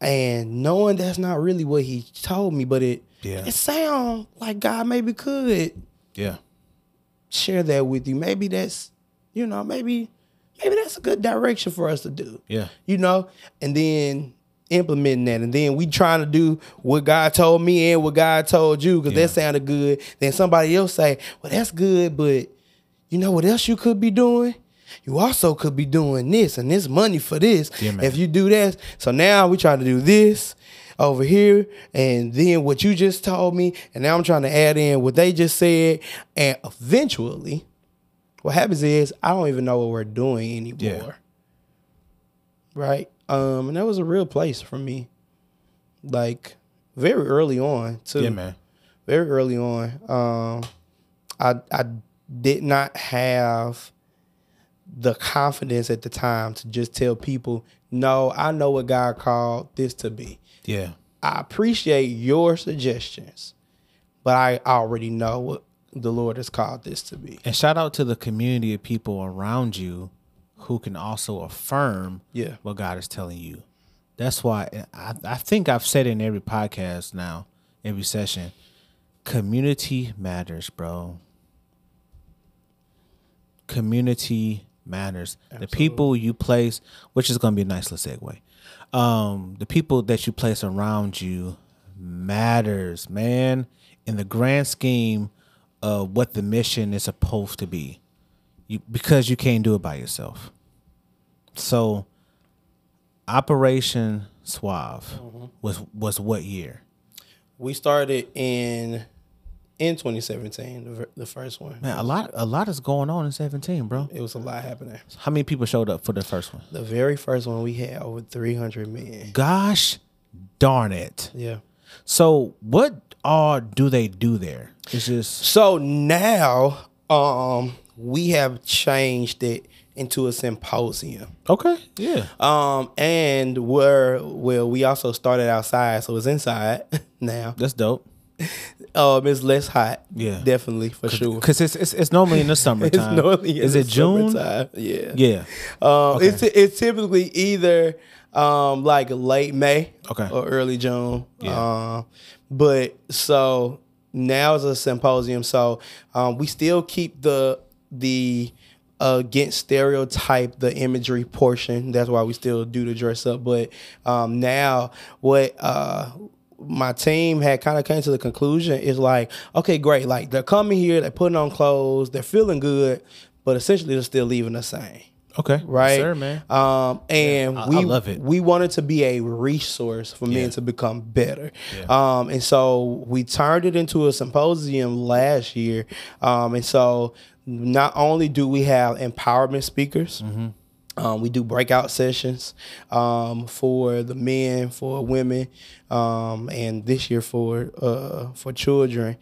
and knowing that's not really what He told me, but it, Yeah. it sound like God maybe could Yeah. share that with you. Maybe that's, you know, maybe, maybe that's a good direction for us to do. Yeah. You know, and then implementing that, and then we trying to do what God told me and what God told you because Yeah. that sounded good. Then somebody else say, "Well, that's good, but you know what else you could be doing? You also could be doing this and this money for this. Yeah, if you do that, so now we trying to do this." Over here, and then what you just told me, and now I'm trying to add in what they just said, and eventually, what happens is I don't even know what we're doing anymore Yeah. right? Um, and that was a real place for me, like very early on too. Yeah, man. Very early on, um, I I did not have the confidence at the time to just tell people, no, I know what God called this to be. Yeah. I appreciate your suggestions, but I already know what the Lord has called this to be. And shout out to the community of people around you who can also affirm Yeah. what God is telling you. That's why I, I think I've said in every podcast now, every session. community matters, bro. Community matters. The people you place, which is going to be a nice little segue. Um, the people that you place around you matters, man. In the grand scheme of what the mission is supposed to be, you because you can't do it by yourself. So, Operation Suave mm-hmm. was was what year? We started in in 2017, the, the first one. Man, a lot a lot is going on in 17, bro. It was a lot happening. How many people showed up for the first one? The very first one we had over 300 men. Gosh darn it. Yeah. So what all do they do there? It's just So now um we have changed it into a symposium. Okay. Yeah. Um and where well we also started outside, so it's inside now. That's dope. Um it's less hot. Yeah. Definitely for sure. Cause it's it's, it's normally in the It's summertime. normally in is the it June? summertime. Yeah. Yeah. Um, it's it's typically either um like late May, Okay. or early June. Yeah. Um, but so now it's a symposium, so um, we still keep the the uh, against stereotype the imagery portion. That's why we still do the dress up. But um, now what uh, my team had kind of came to the conclusion is like, okay, great. Like they're coming here, they're putting on clothes, they're feeling good, but essentially they're still leaving the same Okay. right? Yes, sir, man. Um, and I- I we love it. We wanted to be a resource for Yeah. men to become better. Yeah. Um, and so we turned it into a symposium last year. Um, and so not only do we have empowerment speakers. Mm-hmm. Um, we do breakout sessions um, for the men, for women, um, and this year for uh, for children.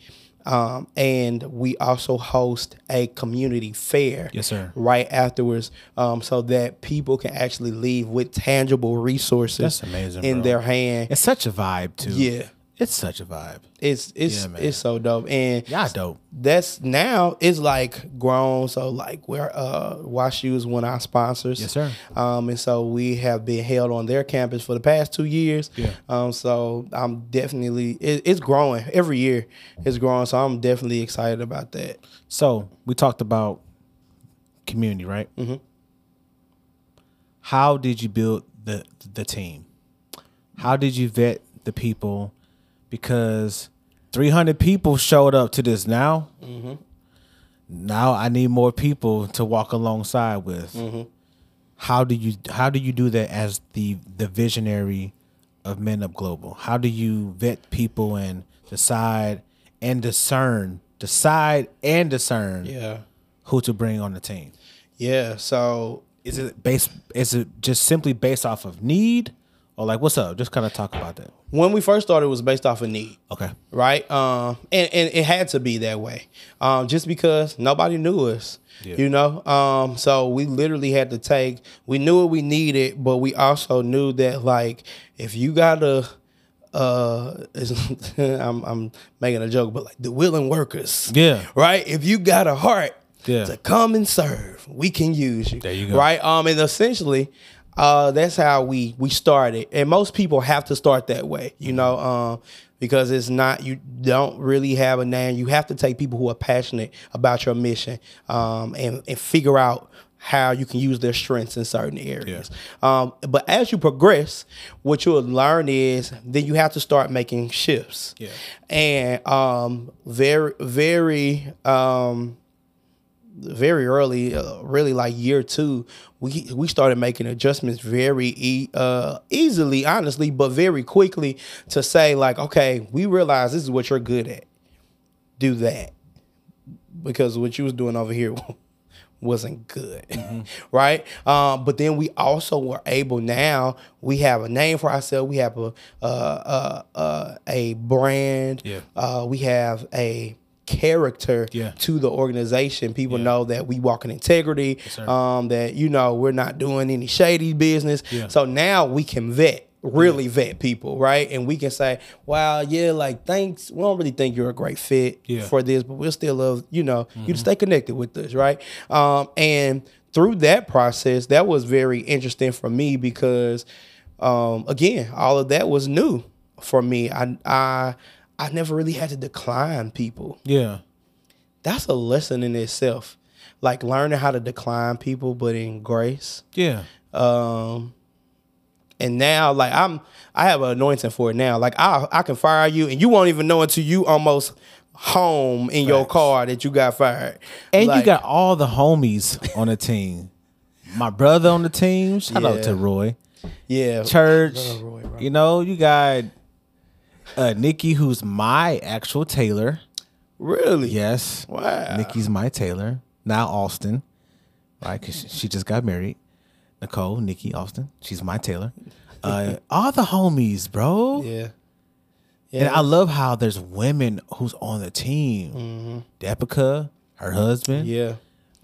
Um, and we also host a community fair Yes, sir. right afterwards um, so that people can actually leave with tangible resources That's amazing, in bro. their hand. It's such a vibe too. Yeah. It's such a vibe. It's it's Yeah, it's so dope. And Y'all dope. that's now it's like grown. So like we're uh Wash U is one of our sponsors. Yes, sir. Um and so we have been held on their campus for the past two years. Yeah. Um so I'm definitely it, it's growing every year. It's growing. So I'm definitely excited about that. So we talked about community, right? Mm-hmm. How did you build the the team? How did you vet the people? Because three hundred people showed up to this now. Mm-hmm. Now I need more people to walk alongside with. Mm-hmm. How do you how do you do that as the the visionary of Man Up Global? How do you vet people and decide and discern, decide and discern Yeah. who to bring on the team? Yeah. So Is it based? Is it just simply based off of need, or like what's up? Just kind of talk about that. when we first started it was based off of need. Okay. right? Um, and, and it had to be that way, um, just because nobody knew us, Yeah. you know. Um, so we literally had to take. We knew what we needed, but we also knew that like if you gotta, uh, I'm I'm making a joke, but like the willing workers, Yeah. right? If you got a heart Yeah. to come and serve, we can use you. There you go. Right? Um, and essentially, uh, that's how we we started. And most people have to start that way, you know, um, because it's not you don't really have a name. You have to take people who are passionate about your mission, um, and and figure out how you can use their strengths in certain areas. Um, but as you progress, what you'll learn is then you have to start making shifts. Yeah. And um, very, very, um, very early, uh, really like year two, we we started making adjustments very e- uh, easily, honestly, but very quickly to say like, okay, we realize this is what you're good at. Do that because what you was doing over here wasn't good, right? Um, but then we also were able now. We have a name for ourselves. We have a uh, uh, uh, a brand. Yeah. Uh, we have a character Yeah. to the organization. People know that we walk in integrity. sir. um, that you know we're not doing any shady business. Yeah. So now we can vet. Really vet people, right? And we can say, "Wow, yeah, like thanks. We don't really think you're a great fit Yeah. for this, but we'll still love you know you to stay connected with us, right? Um, and through that process, that was very interesting for me because, um, again, all of that was new for me. I I I never really had to decline people. Yeah. That's a lesson in itself. Like learning how to decline people, but in grace. Yeah. Um, and now, like I'm, I have an anointing for it now. Like I, I can fire you, and you won't even know until you almost home in your car that you got fired. And you got all the homies on the team. My brother on the team. Shout out to Roy. yeah, Church. Roy, you know, you got uh Nikki, who's my actual tailor. really, Yes. Wow. Nikki's my tailor. Now Austin. Right? Because she just got married. Nicole, Nikki, Austin. She's my tailor. Uh, all the homies, bro. yeah, And I love how there's women who's on the team. Depica, her husband. yeah.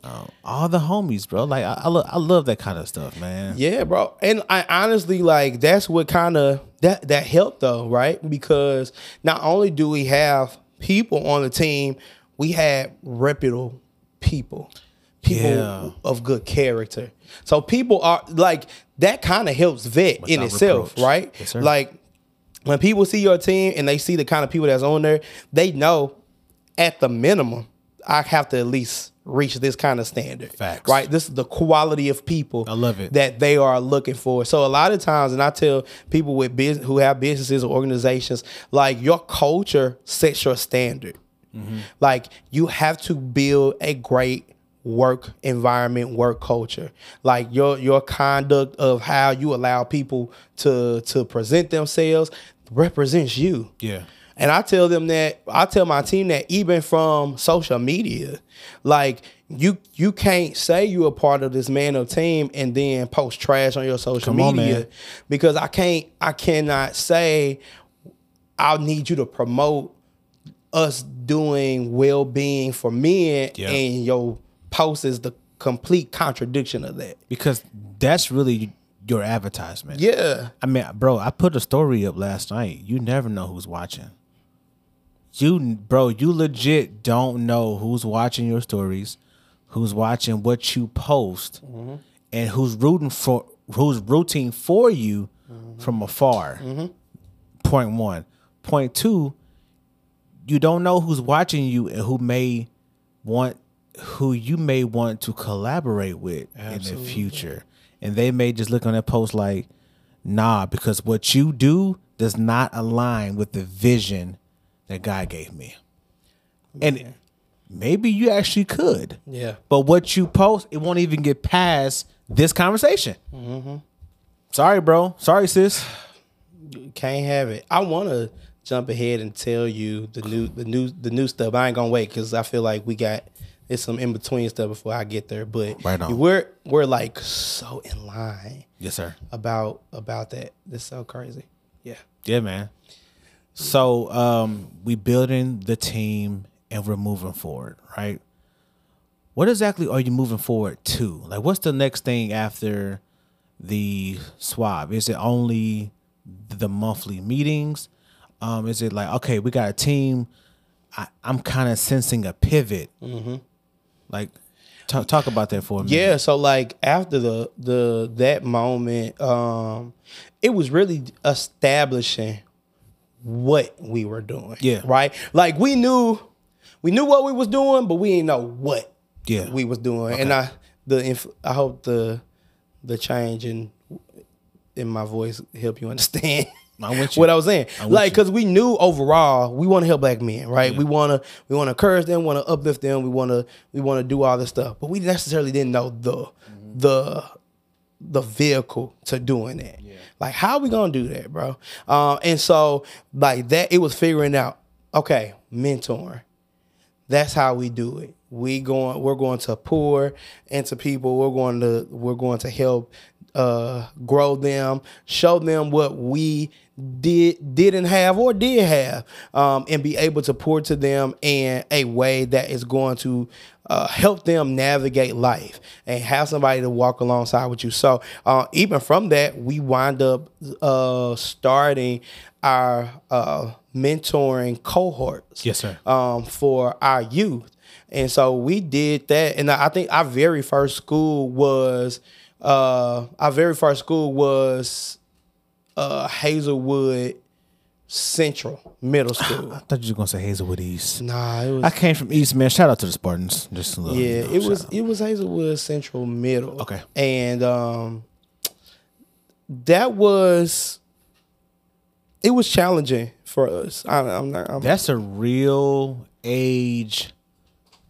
Um, all the homies, bro. Like I, I, lo- I love that kind of stuff, man. Yeah, bro. And I honestly like that's what kind of that that helped though, right? Because not only do we have people on the team, we had reputable people. People Yeah. of good character. So people are like that kind of helps vet in itself, reproach. right? Yes, like when people see your team and they see the kind of people that's on there, they know at the minimum, I have to at least reach this kind of standard. Facts. Right? This is the quality of people I love it. that they are looking for. So a lot of times, and I tell people with business who have businesses or organizations, like your culture sets your standard. Mm-hmm. Like you have to build a great work environment, work culture. Like your your conduct of how you allow people to to present themselves represents you. Yeah. And I tell them that I tell my team that even from social media, like you you can't say you're a part of this Man Up team and then post trash on your social Come media man. because I can't I cannot say I need you to promote us doing well being for men Yeah. and your post is the complete contradiction of that. Because that's really your advertisement. Yeah. I mean, bro, I put a story up last night. You never know who's watching. You, bro, you legit don't know who's watching your stories, who's watching what you post, mm-hmm. and who's rooting for, who's rooting for you mm-hmm. from afar. Mm-hmm. Point one. Point two. You don't know who's watching you and who may want, who you may want to collaborate with in the future, and they may just look on that post like, nah, because what you do does not align with the vision that God gave me. And maybe you actually could. Yeah. But what you post, it won't even get past this conversation. Mm-hmm. Sorry, bro. Sorry, sis. Can't have it. I want to jump ahead and tell you the new the new the new stuff. I ain't gonna wait because I feel like we got it's some in between stuff before I get there. But Right on. we're we're like so in line Yes, sir. about about that. That's so crazy. Yeah. Yeah, man. So um we building the team and we're moving forward, right? What exactly are you moving forward to? Like what's the next thing after the Suave? Is it only the monthly meetings? Um, is it like, okay, we got a team. I, I'm kind of sensing a pivot. Like talk talk about that for a minute. Yeah, so like after the the that moment, um, it was really establishing what we were doing. Yeah. Right? Like we knew we knew what we was doing, but we didn't know what Yeah. we was doing. And I the inf- I hope the the change in in my voice help you understand. You. What I was saying, I'm like, because we knew overall we want to help black men, right? We want to we want to encourage them, want to uplift them, we want to we want to do all this stuff, but we necessarily didn't know the mm-hmm. the the vehicle to doing that. Like, how we gonna do that, bro? Um, and so like that, it was figuring out, okay, mentoring. That's how we do it. We going we're going to pour into people. We're going to we're going to help uh grow them, show them what we did didn't have or did have, um, and be able to pour to them in a way that is going to uh, help them navigate life and have somebody to walk alongside with you. So uh, even from that, we wind up uh, starting our uh, mentoring cohorts Yes, sir. um, for our youth. And so we did that. And I think our very first school was uh, our very first school was uh, Hazelwood Central Middle School. I thought you were gonna say Hazelwood East. nah, it was I came from East, man. Shout out to the Spartans. Just a little. yeah, it was out. it was Hazelwood Central Middle. Okay. and um, that was it was challenging for us. I, I'm not. I'm, That's a real age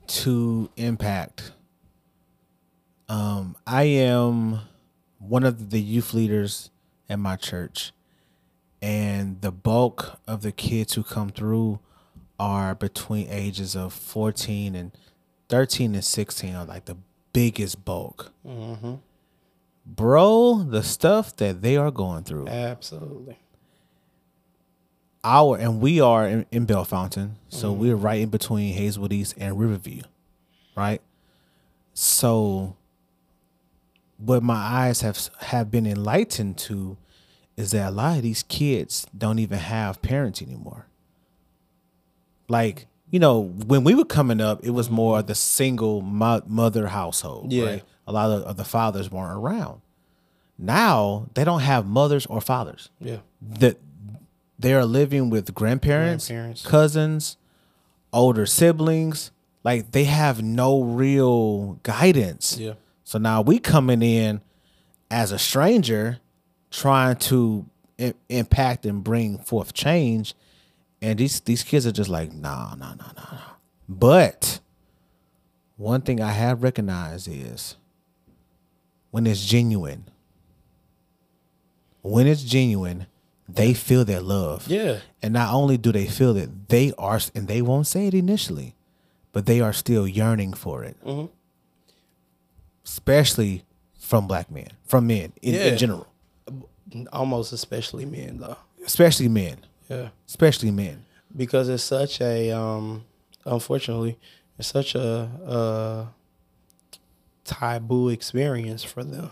to impact. Um, I am one of the youth leaders at my church, and the bulk of the kids who come through are between ages of 14 and 13 and 16 are like the biggest bulk. Mm-hmm. Bro, the stuff that they are going through absolutely. our and we are in, in Bellefontaine, so mm-hmm. we're right in between Hazelwood East and Riverview, right? So, what my eyes have have been enlightened to is that a lot of these kids don't even have parents anymore. Like you know, when we were coming up, it was more the single mo- mother household. Yeah. right? a lot of, of the fathers weren't around. Now they don't have mothers or fathers Yeah, that they are living with grandparents, Grandparents. cousins, older siblings. Like they have no real guidance. Yeah. So now we coming in as a stranger, trying to I- impact and bring forth change, and these these kids are just like, nah, nah, nah, nah, nah. But one thing I have recognized is when it's genuine. When it's genuine, they feel their love. Yeah. And not only do they feel it, they are, and they won't say it initially, but they are still yearning for it. Mm-hmm. Especially from black men, from men in, Yeah. in general, almost especially men though. especially men, Yeah, especially men. because it's such a um, unfortunately, it's such a, a taboo experience for them.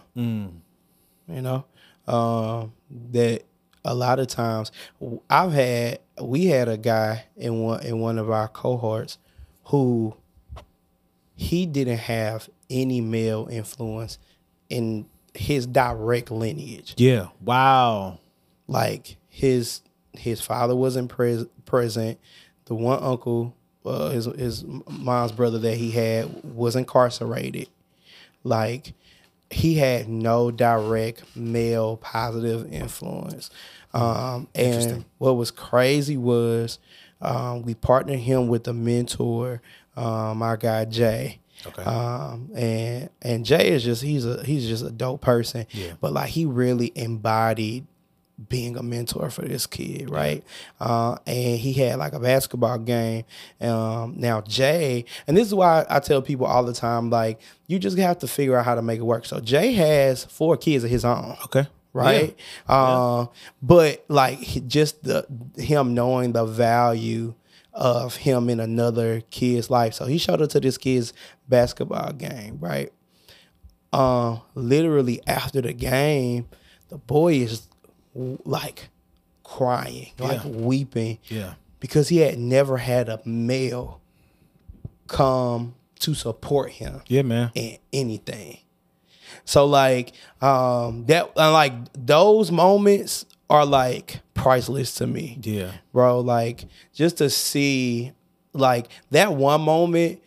You know, um, that a lot of times I've had we had a guy in one in one of our cohorts who he didn't have any male influence in his direct lineage. Yeah. Wow. Like his his father wasn't pres- present. The one uncle, uh, his his mom's brother that he had was incarcerated. Like he had no direct male positive influence. Um, and what was crazy was um, we partnered him with a mentor, um, our guy Jay. Okay. Um, and and Jay is just he's a he's just a dope person. Yeah. But like he really embodied being a mentor for this kid, right? Uh, and he had like a basketball game. Um, now Jay, and this is why I tell people all the time, like you just have to figure out how to make it work. So Jay has four kids of his own Okay. right? Uh, But like just the him knowing the value of him in another kid's life. So he showed up to this kid's basketball game, right? Uh, literally after the game, the boy is like crying, like weeping, Yeah. because he had never had a male come to support him Yeah, man. in anything. So like um that like those moments are like priceless to me. Yeah. Bro, like just to see like that one moment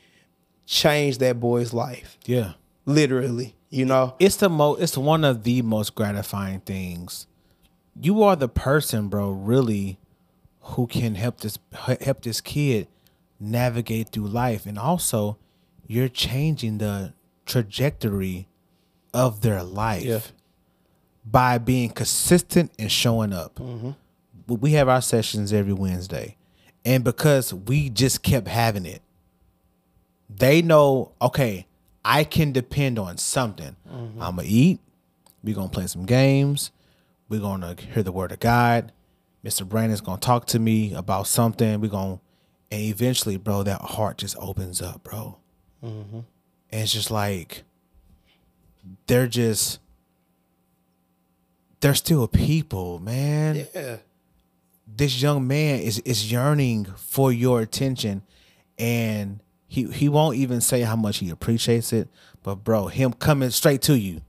changed that boy's life. Yeah. Literally, you know? It's the most it's one of the most gratifying things. You are the person, bro, really who can help this help this kid navigate through life and also you're changing the trajectory of their life Yeah. By being consistent and showing up. Mm-hmm. We- have our sessions every Wednesday. And because we just kept having it, they know, okay, I can depend on something. I'm going to eat. We're going to play some games. We're going to hear the word of God. Mr. Brandon's going to talk to me about something. We're going to, and eventually, bro, that heart just opens up, bro. And it's just like, they're just, they're still people, man Yeah. this young man is is yearning for your attention and he he won't even say how much he appreciates it but bro him coming straight to you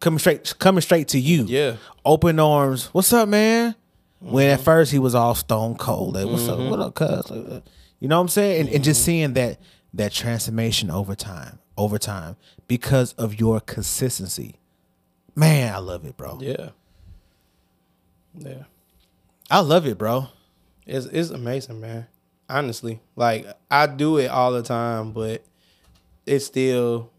coming straight coming straight to you Yeah. open arms what's up man When at mm-hmm. first he was all stone cold. Like, what's up? Mm-hmm. What up, cuz? You know what I'm saying? And, and just mm-hmm. seeing that that transformation over time, over time, because of your consistency. Man, I love it, bro. Yeah. Yeah. I love it, bro. It's it's amazing, man. Honestly, like I do it all the time, but it's still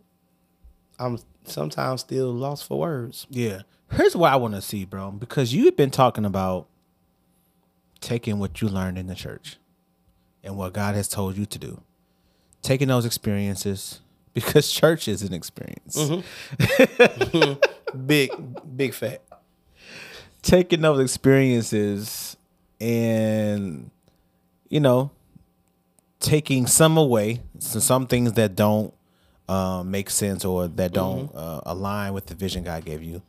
I'm sometimes still lost for words. Yeah. Here's what I want to see, bro, because you've been talking about taking what you learned in the church and what God has told you to do. Taking those experiences because church is an experience. Big big fat. Taking those experiences and you know taking some away, so some things that don't uh, make sense or that don't uh, align with the vision God gave you,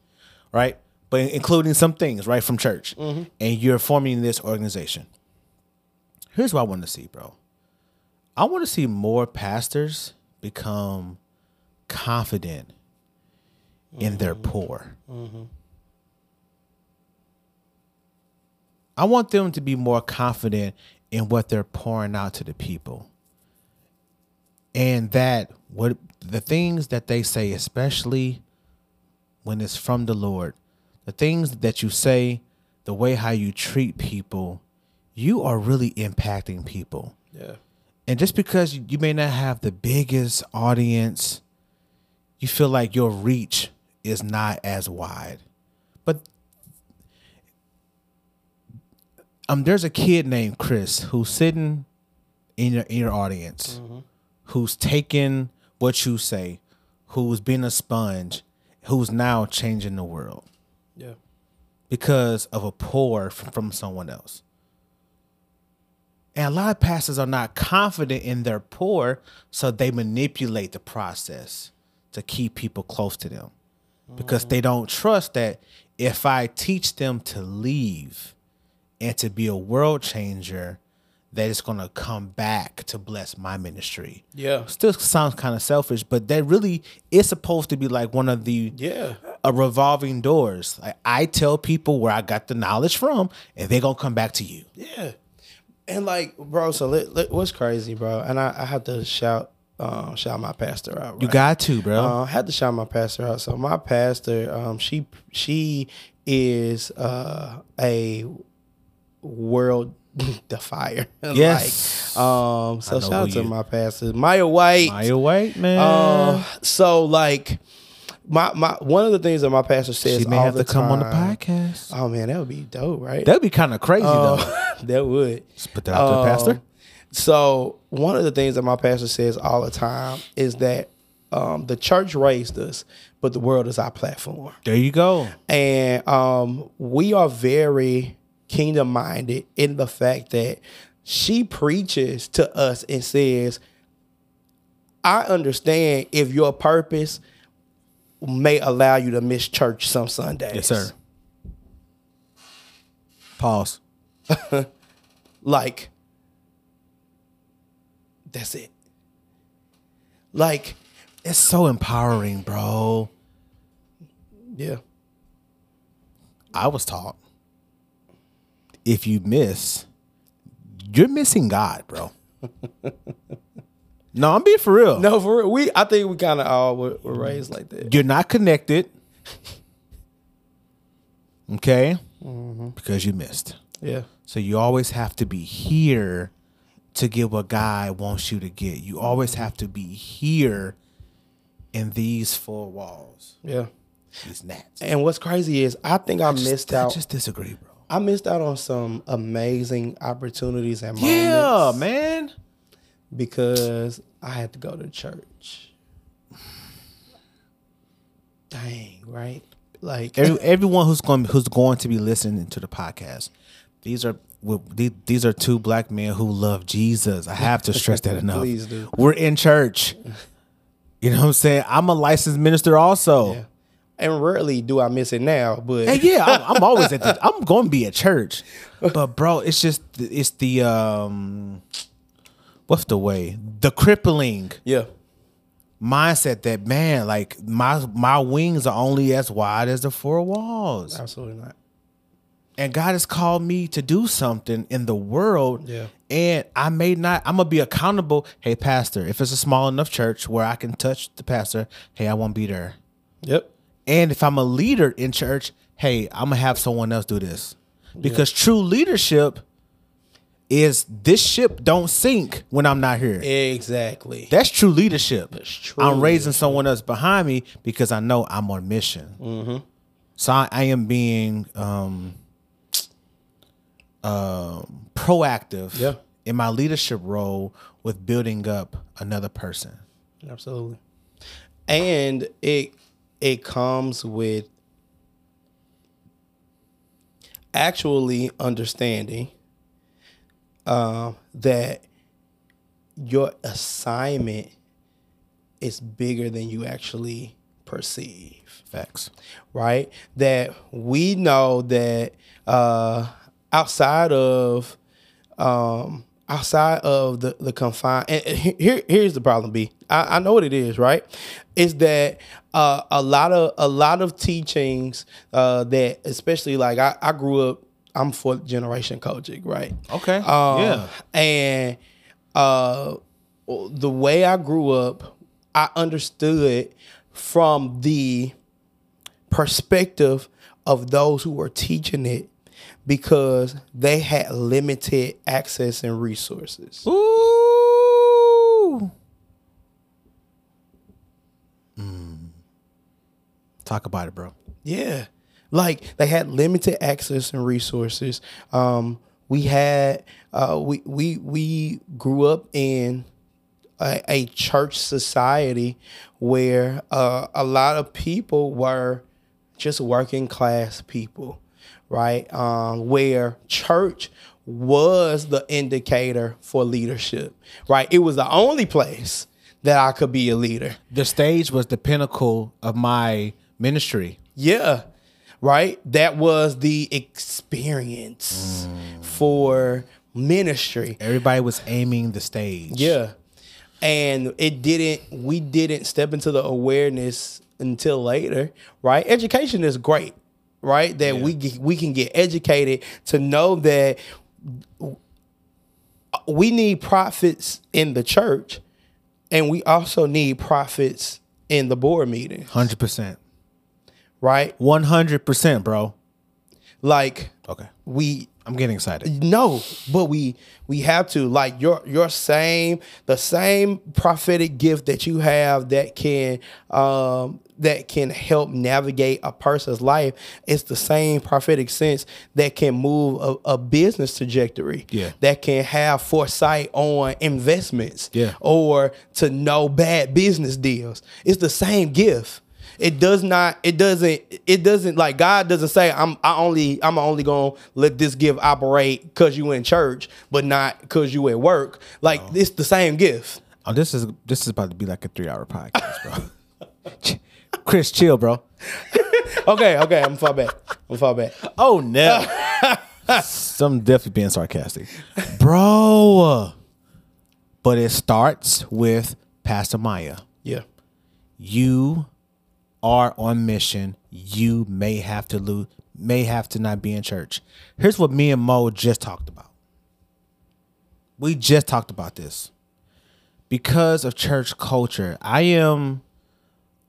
right? But including some things, right, from church, and you're forming this organization. Here's what I want to see, bro. I want to see more pastors become confident in their mm-hmm. poor. Mm-hmm. I want them to be more confident in what they're pouring out to the people. And that what the things that they say, especially when it's from the Lord, the things that you say, the way how you treat people, you are really impacting people. Yeah. And just because you may not have the biggest audience, you feel like your reach is not as wide. But um, there's a kid named Chris who's sitting in your in your audience, who's taking what you say, who's been a sponge, who's now changing the world Yeah. because of a pour from, from someone else. And a lot of pastors are not confident in their pour, so they manipulate the process to keep people close to them because they don't trust that if I teach them to leave and to be a world changer, that it's going to come back to bless my ministry. Yeah. Still sounds kind of selfish, but that really is supposed to be like one of the Yeah. a revolving doors. Like I tell people where I got the knowledge from, and they're gonna come back to you. Yeah. And like, bro, so let, let- what's crazy, bro? And I, I have to shout um, shout my pastor out. You got to, bro. Uh, I had to shout my pastor out. So my pastor, um, she she is uh, a world defier. Yes. like, um, so shout out to you- my pastor, Maya White. Maya White, man. Uh, so like, my my one of the things that my pastor says she may have to come on the podcast. Oh man, that would be dope, right? That'd be kind of crazy though. Uh, that would. Just put that out to the Um, pastor. So one of the things that my pastor says all the time is that um, the church raised us, but the world is our platform, There you go. and um, we are very kingdom minded in the fact that she preaches to us and says, "I understand if your purpose may allow you to miss church some Sundays." Yes, sir. Pause. Like, that's it. Like, It's so empowering, bro. yeah. I was taught if you miss, you're missing God, bro. no, I'm being for real. No, for real. We I think we kind of all were, were raised like that. You're not connected. Okay? Mm-hmm. Because you missed. Yeah. So you always have to be here to get what God wants you to get. You always have to be here in these four walls, Yeah. these gnats. And what's crazy is I think I, missed I out. I just disagree, bro. I missed out on some amazing opportunities and moments. Yeah, man. Because I had to go to church. Dang, right? Like Every, everyone who's going who's going to be listening to the podcast, these are these, are two black men who love Jesus. I have to stress that enough. Please do. We're in church. You know what I'm saying? I'm a licensed minister also. Yeah. And rarely do I miss it now, but And yeah, I'm, I'm always at the. I'm going to be at church, but bro, it's just it's the um, what's the way the crippling yeah. mindset that man like my my wings are only as wide as the four walls. Absolutely not. and God has called me to do something in the world. Yeah. And I may not, I'm gonna be accountable. Hey, pastor, if it's a small enough church where I can touch the pastor, hey, I won't be there. Yep. And if I'm a leader in church, hey, I'm gonna have someone else do this. Because true leadership is this ship don't sink when I'm not here. Exactly. That's true leadership. That's true I'm raising someone else behind me because I know I'm on mission. Mm-hmm. So I, I am being um, um, proactive Yeah. in my leadership role with building up another person. Absolutely. And it it comes with actually understanding uh, that your assignment is bigger than you actually perceive Facts. right? That we know that uh, outside of um, outside of the the confine, and and here here's the problem. B, I, I know what it is, right? Is that uh, a lot of a lot of teachings uh, that, especially like I, I grew up. I'm fourth generation COGIC, right? Okay. Um, yeah. And uh, the way I grew up, I understood from the perspective of those who were teaching it because they had limited access and resources. Ooh. Mm. Talk about it, bro. Yeah. Like they had limited access and resources. Um, we had uh, we we we grew up in a, a church society where uh, a lot of people were just working class people, right? Um, where church was the indicator for leadership, right? It was the only place that I could be a leader. The stage was the pinnacle of my ministry. Yeah. Right? That was the experience for ministry. Everybody was aiming the stage. Yeah. And it didn't we didn't step into the awareness until later, right? Education is great, right? That we ge- we can get educated to know that we need prophets in the church and we also need prophets in the board meeting, 100%. Right? 100%, bro. Like Okay. we I'm getting excited. No, but we we have to like your your same the same prophetic gift that you have that can um that can help navigate a person's life. It's the same prophetic sense that can move a, a business trajectory. Yeah. That can have foresight on investments. Yeah. Or to know bad business deals. It's the same gift it does not it doesn't it doesn't like god doesn't say i'm i only i'm only gonna let this gift operate because you in church but not because you at work like it's the same gift Oh, this is this is about to be like a three hour podcast, bro. Chris, chill, bro. okay okay i'm far back i'm far back Oh no. Some definitely being sarcastic, bro. But it starts with Pastor Maya. yeah You are on mission. You may have to lose, may have to not be in church. Here's what me and Mo just talked about. We just talked about this. Because of church culture, I am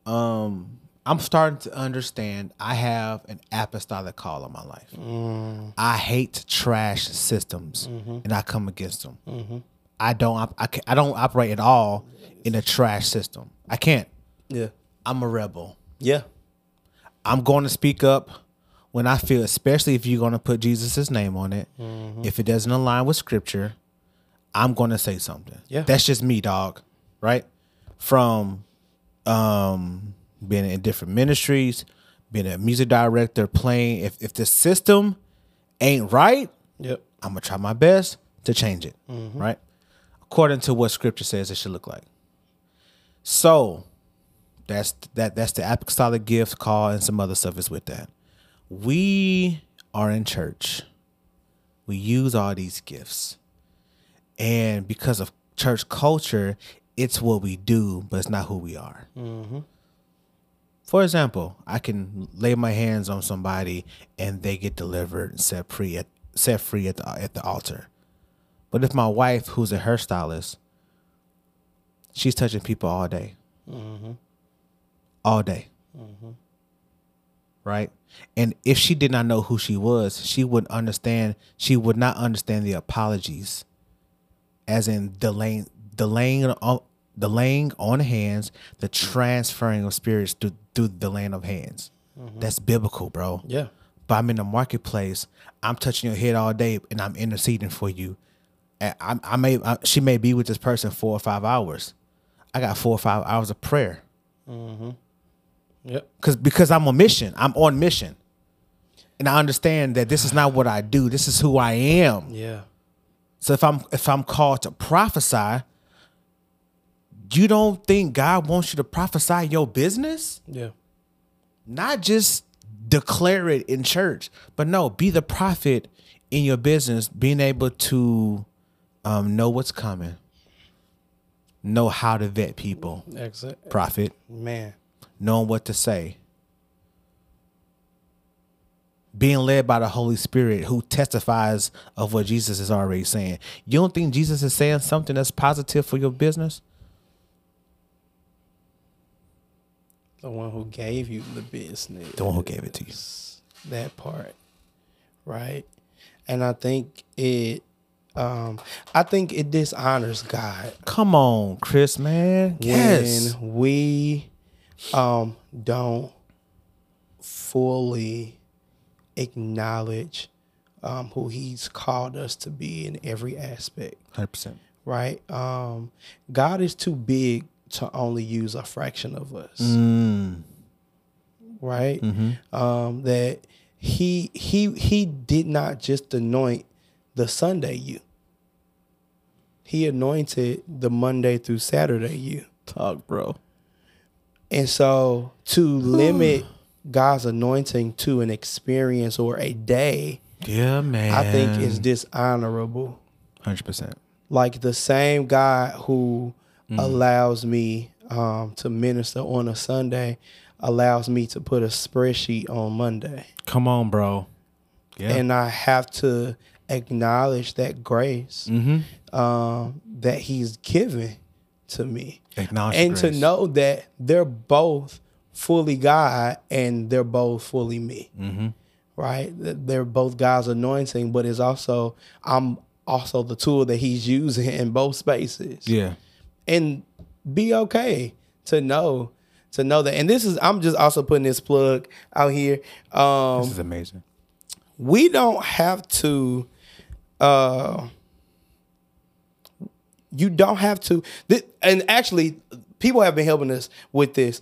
um I'm starting to understand I have an apostolic call on my life. Mm. I hate trash systems mm-hmm. and I come against them. Mm-hmm. I don't I, I don't operate at all in a trash system. I can't. yeah I'm a rebel. Yeah I'm going to speak up when I feel, especially if you're going to put Jesus' name on it. If it doesn't align with scripture, I'm going to say something. Yeah. That's just me, dog. Right? From um, being in different ministries, being a music director, playing. If, if the system ain't right, yep I'm going to try my best to change it. Right? According to what scripture says it should look like. So, that's that that's the apostolic gift call and some other stuff is with that. We are in church. We use all these gifts. And because of church culture, it's what we do, but it's not who we are. Mm-hmm. For example, I can lay my hands on somebody and they get delivered and set free at set free at the at the altar. But if my wife, who's a hairstylist, she's touching people all day, mm-hmm. All day, right? And if she did not know who she was, she wouldn't understand. She would not understand the apologies, as in the laying, the laying on, the laying on hands, the transferring of spirits through through the laying of hands. That's biblical, bro. Yeah. But I'm in the marketplace. I'm touching your head all day, and I'm interceding for you. And I, I may, I, she may be with this person four or five hours. I got four or five hours of prayer mm-hmm. Yep. because because I'm on mission. I'm on mission, and I understand that this is not what I do. This is who I am. Yeah. So if I'm if I'm called to prophesy, you don't think God wants you to prophesy your business? Yeah. Not just declare it in church, but no, be the prophet in your business, being able to um, know what's coming, know how to vet people, Excellent. prophet, Man. Knowing what to say, being led by the Holy Spirit who testifies of what Jesus is already saying. You don't think Jesus is saying something that's positive for your business? The one who gave you the business. The one who gave it to you. that part right and i think it um i think it dishonors god Come on, Chris, man. Yes. when we um don't fully acknowledge um who he's called us to be in every aspect 100%. right um god is too big to only use a fraction of us Mm. right? Um, that he he he did not just anoint the Sunday you. He anointed the Monday through Saturday you. Talk, bro. And so to limit God's anointing to an experience or a day, Yeah, man. I think is dishonorable. 100%. Like the same God who allows me um, to minister on a Sunday allows me to put a spreadsheet on Monday. Come on, bro. Yeah. and I have to acknowledge that grace mm-hmm. um, that He's given to me, Acknowledge and to know that they're both fully God and they're both fully me. Mm-hmm. Right? They're both God's anointing, but it's also I'm also the tool that He's using in both spaces Yeah. and be okay to know to know that and this is i'm just also putting this plug out here um This is amazing. we don't have to uh you don't have to th- and actually people have been helping us with this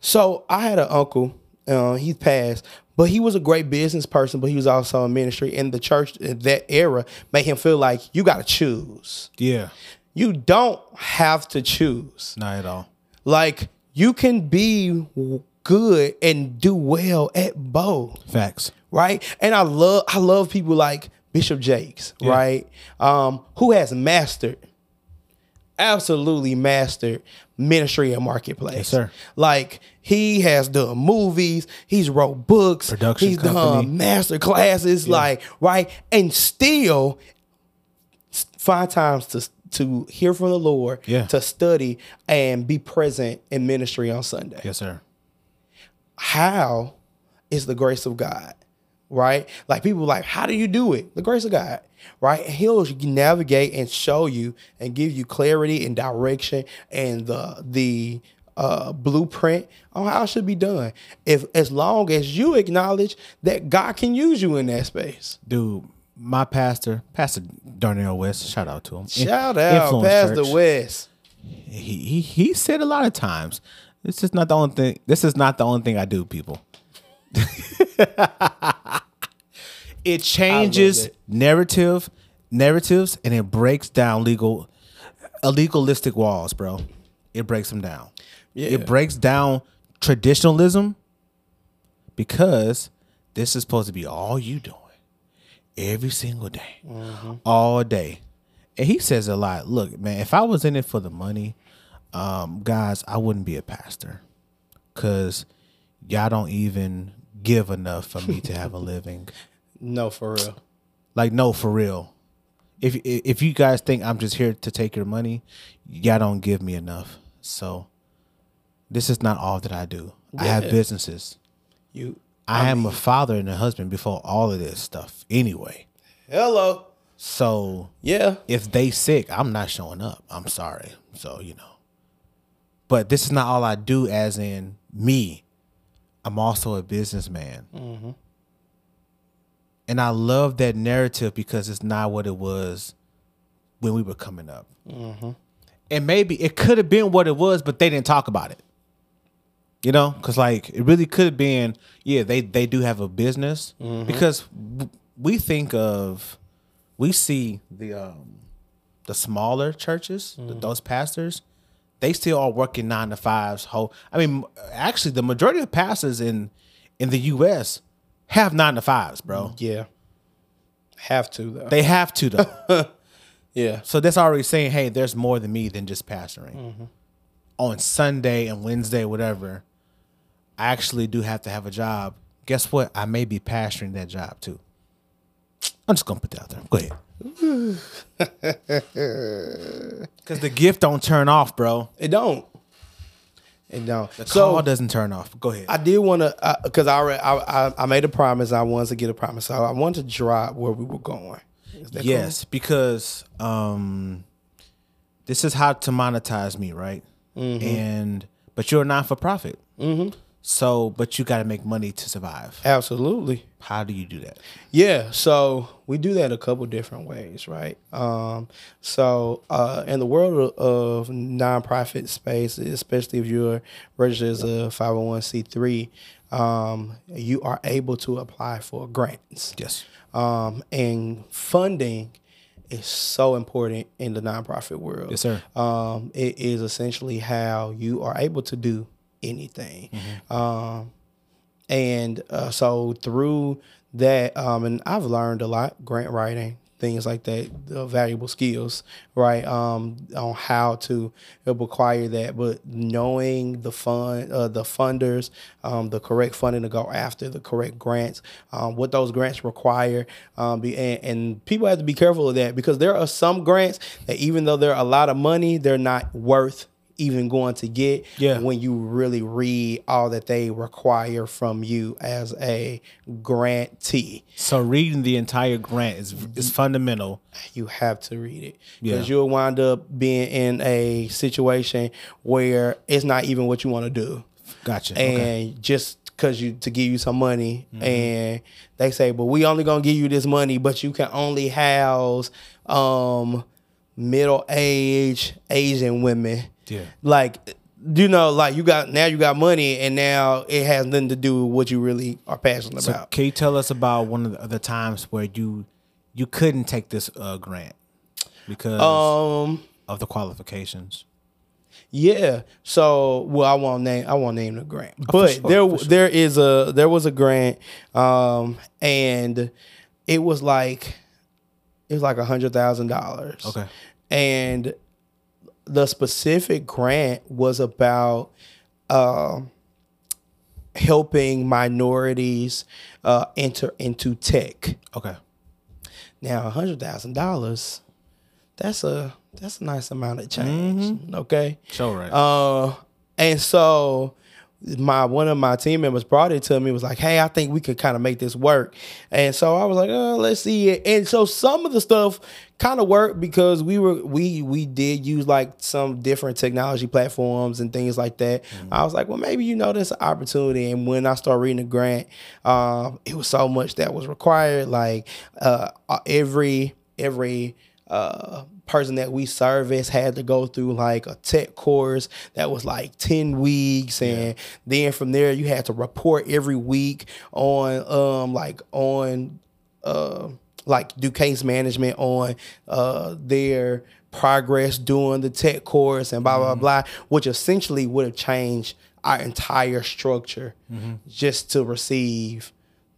so i had an uncle uh, he passed but he was a great business person but he was also a ministry and the church in that era made him feel like you got to choose Yeah. you don't have to choose Not at all. like you can be good and do well at both Facts. right? And I love I love people like Bishop Jakes, right? Um, who has mastered, absolutely mastered ministry and marketplace. Yes, sir. Like he has done movies, he's wrote books, Production he's company. done master classes, like right, and still find times to to hear from the Lord, Yeah. to study and be present in ministry on Sunday Yes, sir. how is the grace of God, right? Like people like, how do you do it? The grace of God, right? He'll navigate and show you and give you clarity and direction and the the uh, blueprint on how it should be done. If as long as you acknowledge that God can use you in that space. Dude, my pastor, Pastor Darnell West, shout out to him. Shout out, Influence Pastor Church. West. He, he he said a lot of times. This is not the only thing. This is not the only thing I do, people. it changes narrative, narratives, and it breaks down legal, illegalistic walls, bro. It breaks them down. Yeah. It breaks down traditionalism because this is supposed to be all you doing every single day, all day. And he says a lot. Look, man, if I was in it for the money, um, guys, I wouldn't be a pastor. because y'all don't even give enough for me to have a living. No, for real. Like, no, for real. If if you guys think I'm just here to take your money, y'all don't give me enough. So, this is not all that I do. I have businesses. You. I, am a father and a husband before all of this stuff. Anyway, Hello. so Yeah. if they sick, I'm not showing up. I'm sorry. So, you know. But this is not all I do as in me. I'm also a businessman. Mm-hmm. And I love that narrative because it's not what it was when we were coming up. Mm-hmm. And maybe it could have been what it was, but they didn't talk about it. You know, because like it really could have been, yeah, they they do have a business mm-hmm. because we think of, we see the um the smaller churches, th- mm. those pastors, they still are working nine to fives. Whole, I mean, actually, the majority of pastors in in the U.S. have nine to fives, bro. Mm, yeah. Have to though. They have to though. yeah. So that's already saying, hey, there's more than me than just pastoring. Mm-hmm. On Sunday and Wednesday, whatever, I actually do have to have a job. Guess what? I may be pastoring that job too. I'm just gonna put that out there. Go ahead. Because the gift don't turn off, bro. It don't. It don't. The so call doesn't turn off. Go ahead. I did want to, because I, already- I, I I made a promise. I wanted to get a promise. So I wanted to drop where we were going. That cool? yes, because um, this is how to monetize me, right? And but you're a non for profit. Mm-hmm. So, but you got to make money to survive. Absolutely. How do you do that? Yeah, so we do that a couple different ways, right? Um, so uh, in the world of, of nonprofit space, especially if you're registered as a 501c3, um, you are able to apply for grants. Yes. Um, and funding is so important in the nonprofit world. Yes, sir. Um, it is essentially how you are able to do anything. Um, and uh, so through that, um, and I've learned a lot, grant writing, things like that, valuable skills, right? Um, on how to acquire that, but knowing the fund, uh, the funders, um, the correct funding to go after, the correct grants, um, what those grants require, um, be, and, and people have to be careful of that because there are some grants that even though they're a lot of money, they're not worth even going to get Yeah. when you really read all that they require from you as a grantee. So reading the entire grant is is fundamental. You have to read it Yeah. because you'll wind up being in a situation where it's not even what you want to do, Gotcha. and okay. just because you to give you some money, and they say, "But we only gonna give you this money, but you can only house um, middle age Asian women." Yeah. like you know, like you got now you got money, and now it has nothing to do with what you really are passionate So about. can you tell us about one of the other times where you you couldn't take this uh, grant because Um, of the qualifications? yeah. So, well, I won't name I won't name the grant, but Oh, sure, there sure. there is a there was a grant, um, and it was like it was like a hundred thousand dollars. Okay. and the specific grant was about uh, helping minorities uh, enter into tech. Okay. Now, a hundred thousand dollars, that's a that's a nice amount of change. Okay. Show right. Uh, and so my one of my team members brought it to me was like, "Hey, I think we could kind of make this work." And so I was like, "Oh, let's see it." And so some of the stuff kind of worked because we were we we did use like some different technology platforms and things like that. I was like, "Well, maybe you know this opportunity." And when I started reading the grant, um, it was so much that was required. Like uh, every every uh, person that we service had to go through like a tech course that was like 10 weeks and then from there you had to report every week on um like on uh like do case management on uh their progress doing the tech course and blah blah blah which essentially would have changed our entire structure just to receive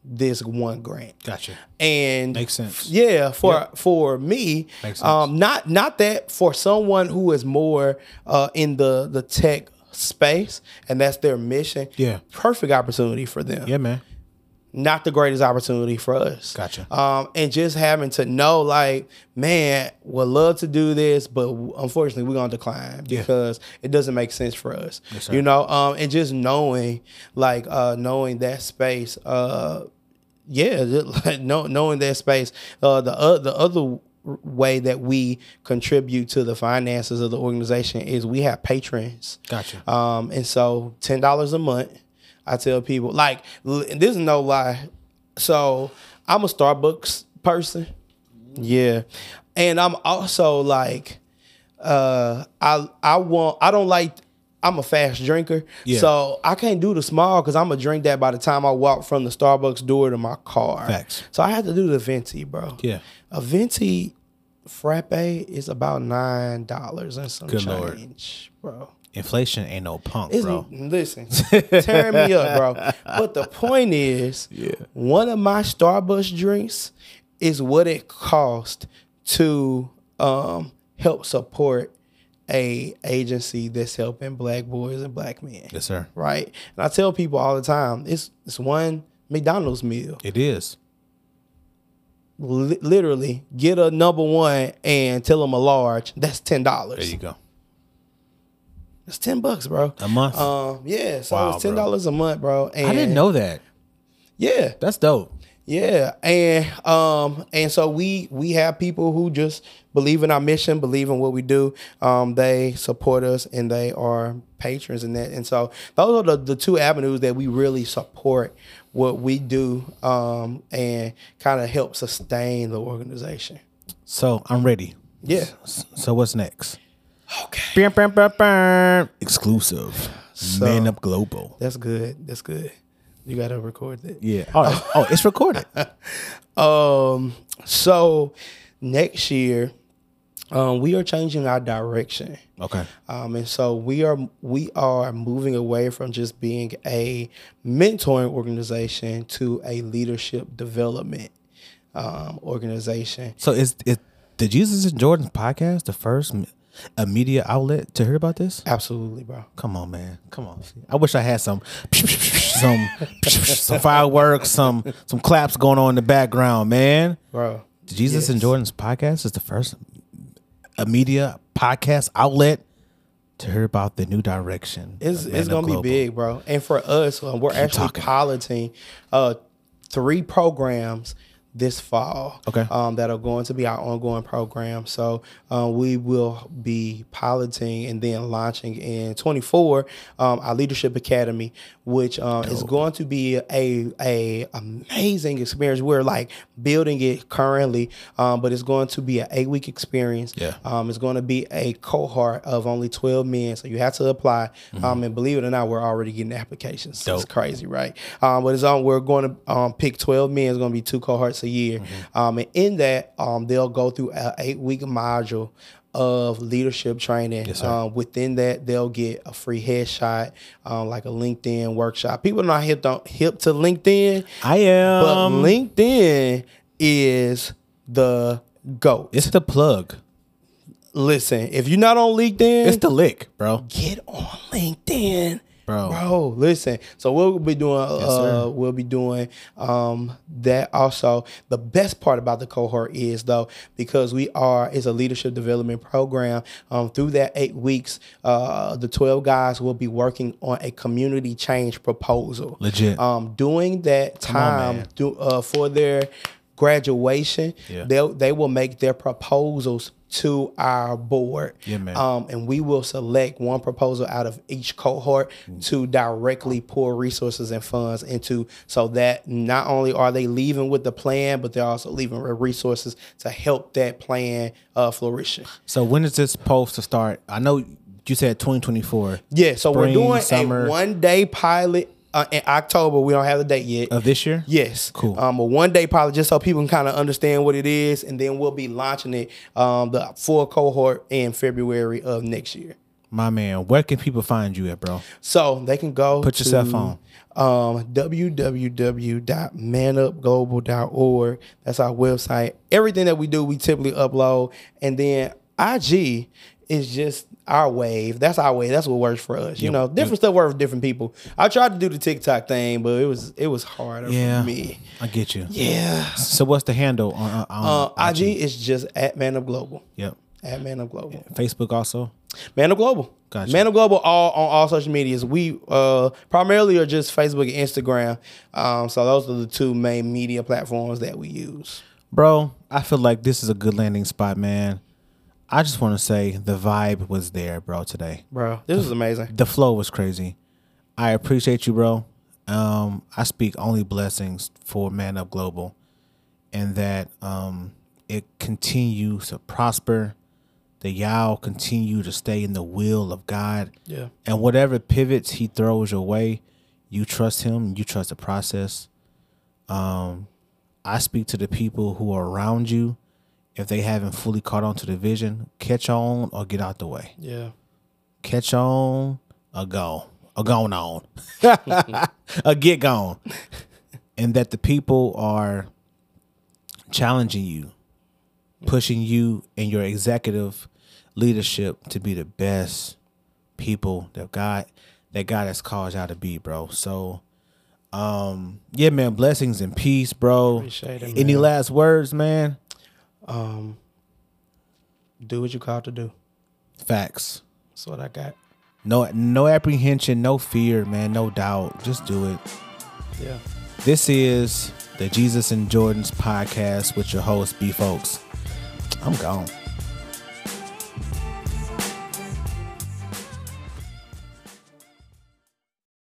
this one grant gotcha. and Makes sense. Yeah, for for me, Makes sense. um, not not that for someone who is more uh, in the the tech space and that's their mission. Yeah. perfect opportunity for them. Yeah, man. Not the greatest opportunity for us. Gotcha. Um, and just having to know, like, man, would love to do this, but unfortunately, we're gonna decline Yeah. because it doesn't make sense for us. sir. you know, um, and just knowing, like, uh, knowing that space, uh, yeah, like, know, knowing that space. Uh, the uh, the other way that we contribute to the finances of the organization is we have patrons. Gotcha. Um, and so ten dollars a month, I tell people like this is no lie. So I'm a Starbucks person. Yeah. And I'm also like uh I I want I don't like I'm a fast drinker. Yeah. So I can't do the small because I'm gonna drink that by the time I walk from the Starbucks door to my car. Facts. So I had to do the venti, bro. Yeah. A venti frappe is about nine dollars and some Good Lord. change, bro. Inflation ain't no punk, It's, bro. Listen, tearing me up, bro. But the point is, Yeah. one of my Starbucks drinks is what it cost to um, help support a agency that's helping black boys and black men. Yes, sir. Right? And I tell people all the time, it's it's one McDonald's meal. It is. Li- literally, get a number one and tell them a large. That's ten dollars. There you go. It's ten bucks, bro. A month. Um, yeah, so Wow, it's ten dollars a month, bro. And I didn't know that. Yeah, That's dope. yeah, and um, and so we we have people who just believe in our mission, believe in what we do. Um, they support us, and they are patrons in that. And so those are the, the two avenues that we really support what we do, um, and kind of help sustain the organization. So I'm ready. Yeah. So what's next? Okay, Bam, bam, bam, bam. Exclusive. Man Up Global. that's good. That's good. You got to record that. Yeah. Oh, it's- oh, it's recorded. Um, so next year, um, we are changing our direction. Okay. Um, and so we are we are moving away from just being a mentoring organization to a leadership development um, organization. So is is the Jesus and Jordan podcast the first m- a media outlet to hear about this? Absolutely, bro. Come on, man. Come on. I wish I had some some some fireworks, some some claps going on in the background, man. Bro. Jesus and Jordan's podcast is the first a media podcast outlet to hear about the new direction. It's it's gonna be big, bro. And for us, uh, we're actually talking. piloting uh, three programs this fall. Okay. Um, that are going to be our ongoing program. So uh, we will be piloting and then launching in 24 um, our leadership academy, which um, is going to be a a amazing experience. We're like building it currently, um, but it's going to be an eight week experience. Yeah. Um, it's going to be a cohort of only 12 men. So you have to apply. Um, and believe it or not, we're already getting applications. So It's crazy, right? Um, but it's on, we're going to um, pick 12 men. It's going to be two cohorts a year. Um, and in that, um, they'll go through an eight week module of leadership training. Yes, um, within that, they'll get a free headshot, um, like a LinkedIn workshop. People are not hip, hip to LinkedIn, I am. but LinkedIn is the GOAT. it's the plug. Listen, if you're not on LinkedIn, It's the lick, bro. get on LinkedIn. Bro. Bro, listen. So we'll be doing sir. uh we'll be doing um that also. The best part about the cohort is though, because we are is a leadership development program, um through that eight weeks, uh the 12 guys will be working on a community change proposal. Legit. Um during that time man. do, uh, for their graduation, Yeah. they they will make their proposals to our board. Yeah, man. Um, and we will select one proposal out of each cohort to directly pour resources and funds into so that not only are they leaving with the plan, but they're also leaving with resources to help that plan uh, flourish. So when is this supposed to start? I know you said 2024 Yeah, so we're doing summer. a one day pilot uh, in October. We don't have the date yet. of this year. Yes. Cool. Um, a one day pilot just so people can kind of understand what it is, and then we'll be launching it um, the full cohort in February of next year. My man, where can people find you at, bro? So they can go Put to, yourself on. um, www.manupglobal.org. That's our website. Everything that we do, we typically upload, and then IG is just our wave. That's our wave. That's what works for us. You Yeah. know, different stuff works for different people. I tried to do the TikTok thing, but it was it was harder Yeah, for me. I get you. Yeah. So what's the handle on, on, Uh, on IG is just at Man Up Global. Yep. At Man Up Global. Facebook also. Man Up Global. Gotcha. Man Up Global all on all social medias. We uh primarily are just Facebook and Instagram. Um, so those are the two main media platforms that we use. Bro, I feel like this is a good landing spot, man. I just want to say the vibe was there, bro, today. Bro, this is amazing. The flow was crazy. I appreciate you, bro. Um, I speak only blessings for Man Up Global and that um, it continues to prosper, that y'all continue to stay in the will of God. Yeah. And whatever pivots he throws your way, you trust him, you trust the process. Um, I speak to the people who are around you. If they haven't fully caught on to the vision, catch on or get out the way. Yeah. Catch on or go. Or gone on. or get gone. And that the people are challenging you, pushing you and your executive leadership to be the best people that God that God has called y'all to be, bro. So um yeah, man, blessings and peace, bro. Appreciate it, Any last words, man? Um do what you called to do. Facts. That's what I got. No no apprehension, no fear, man, no doubt. Just do it. Yeah. This is the Jesus and Jordans podcast with your host, B folks. I'm gone.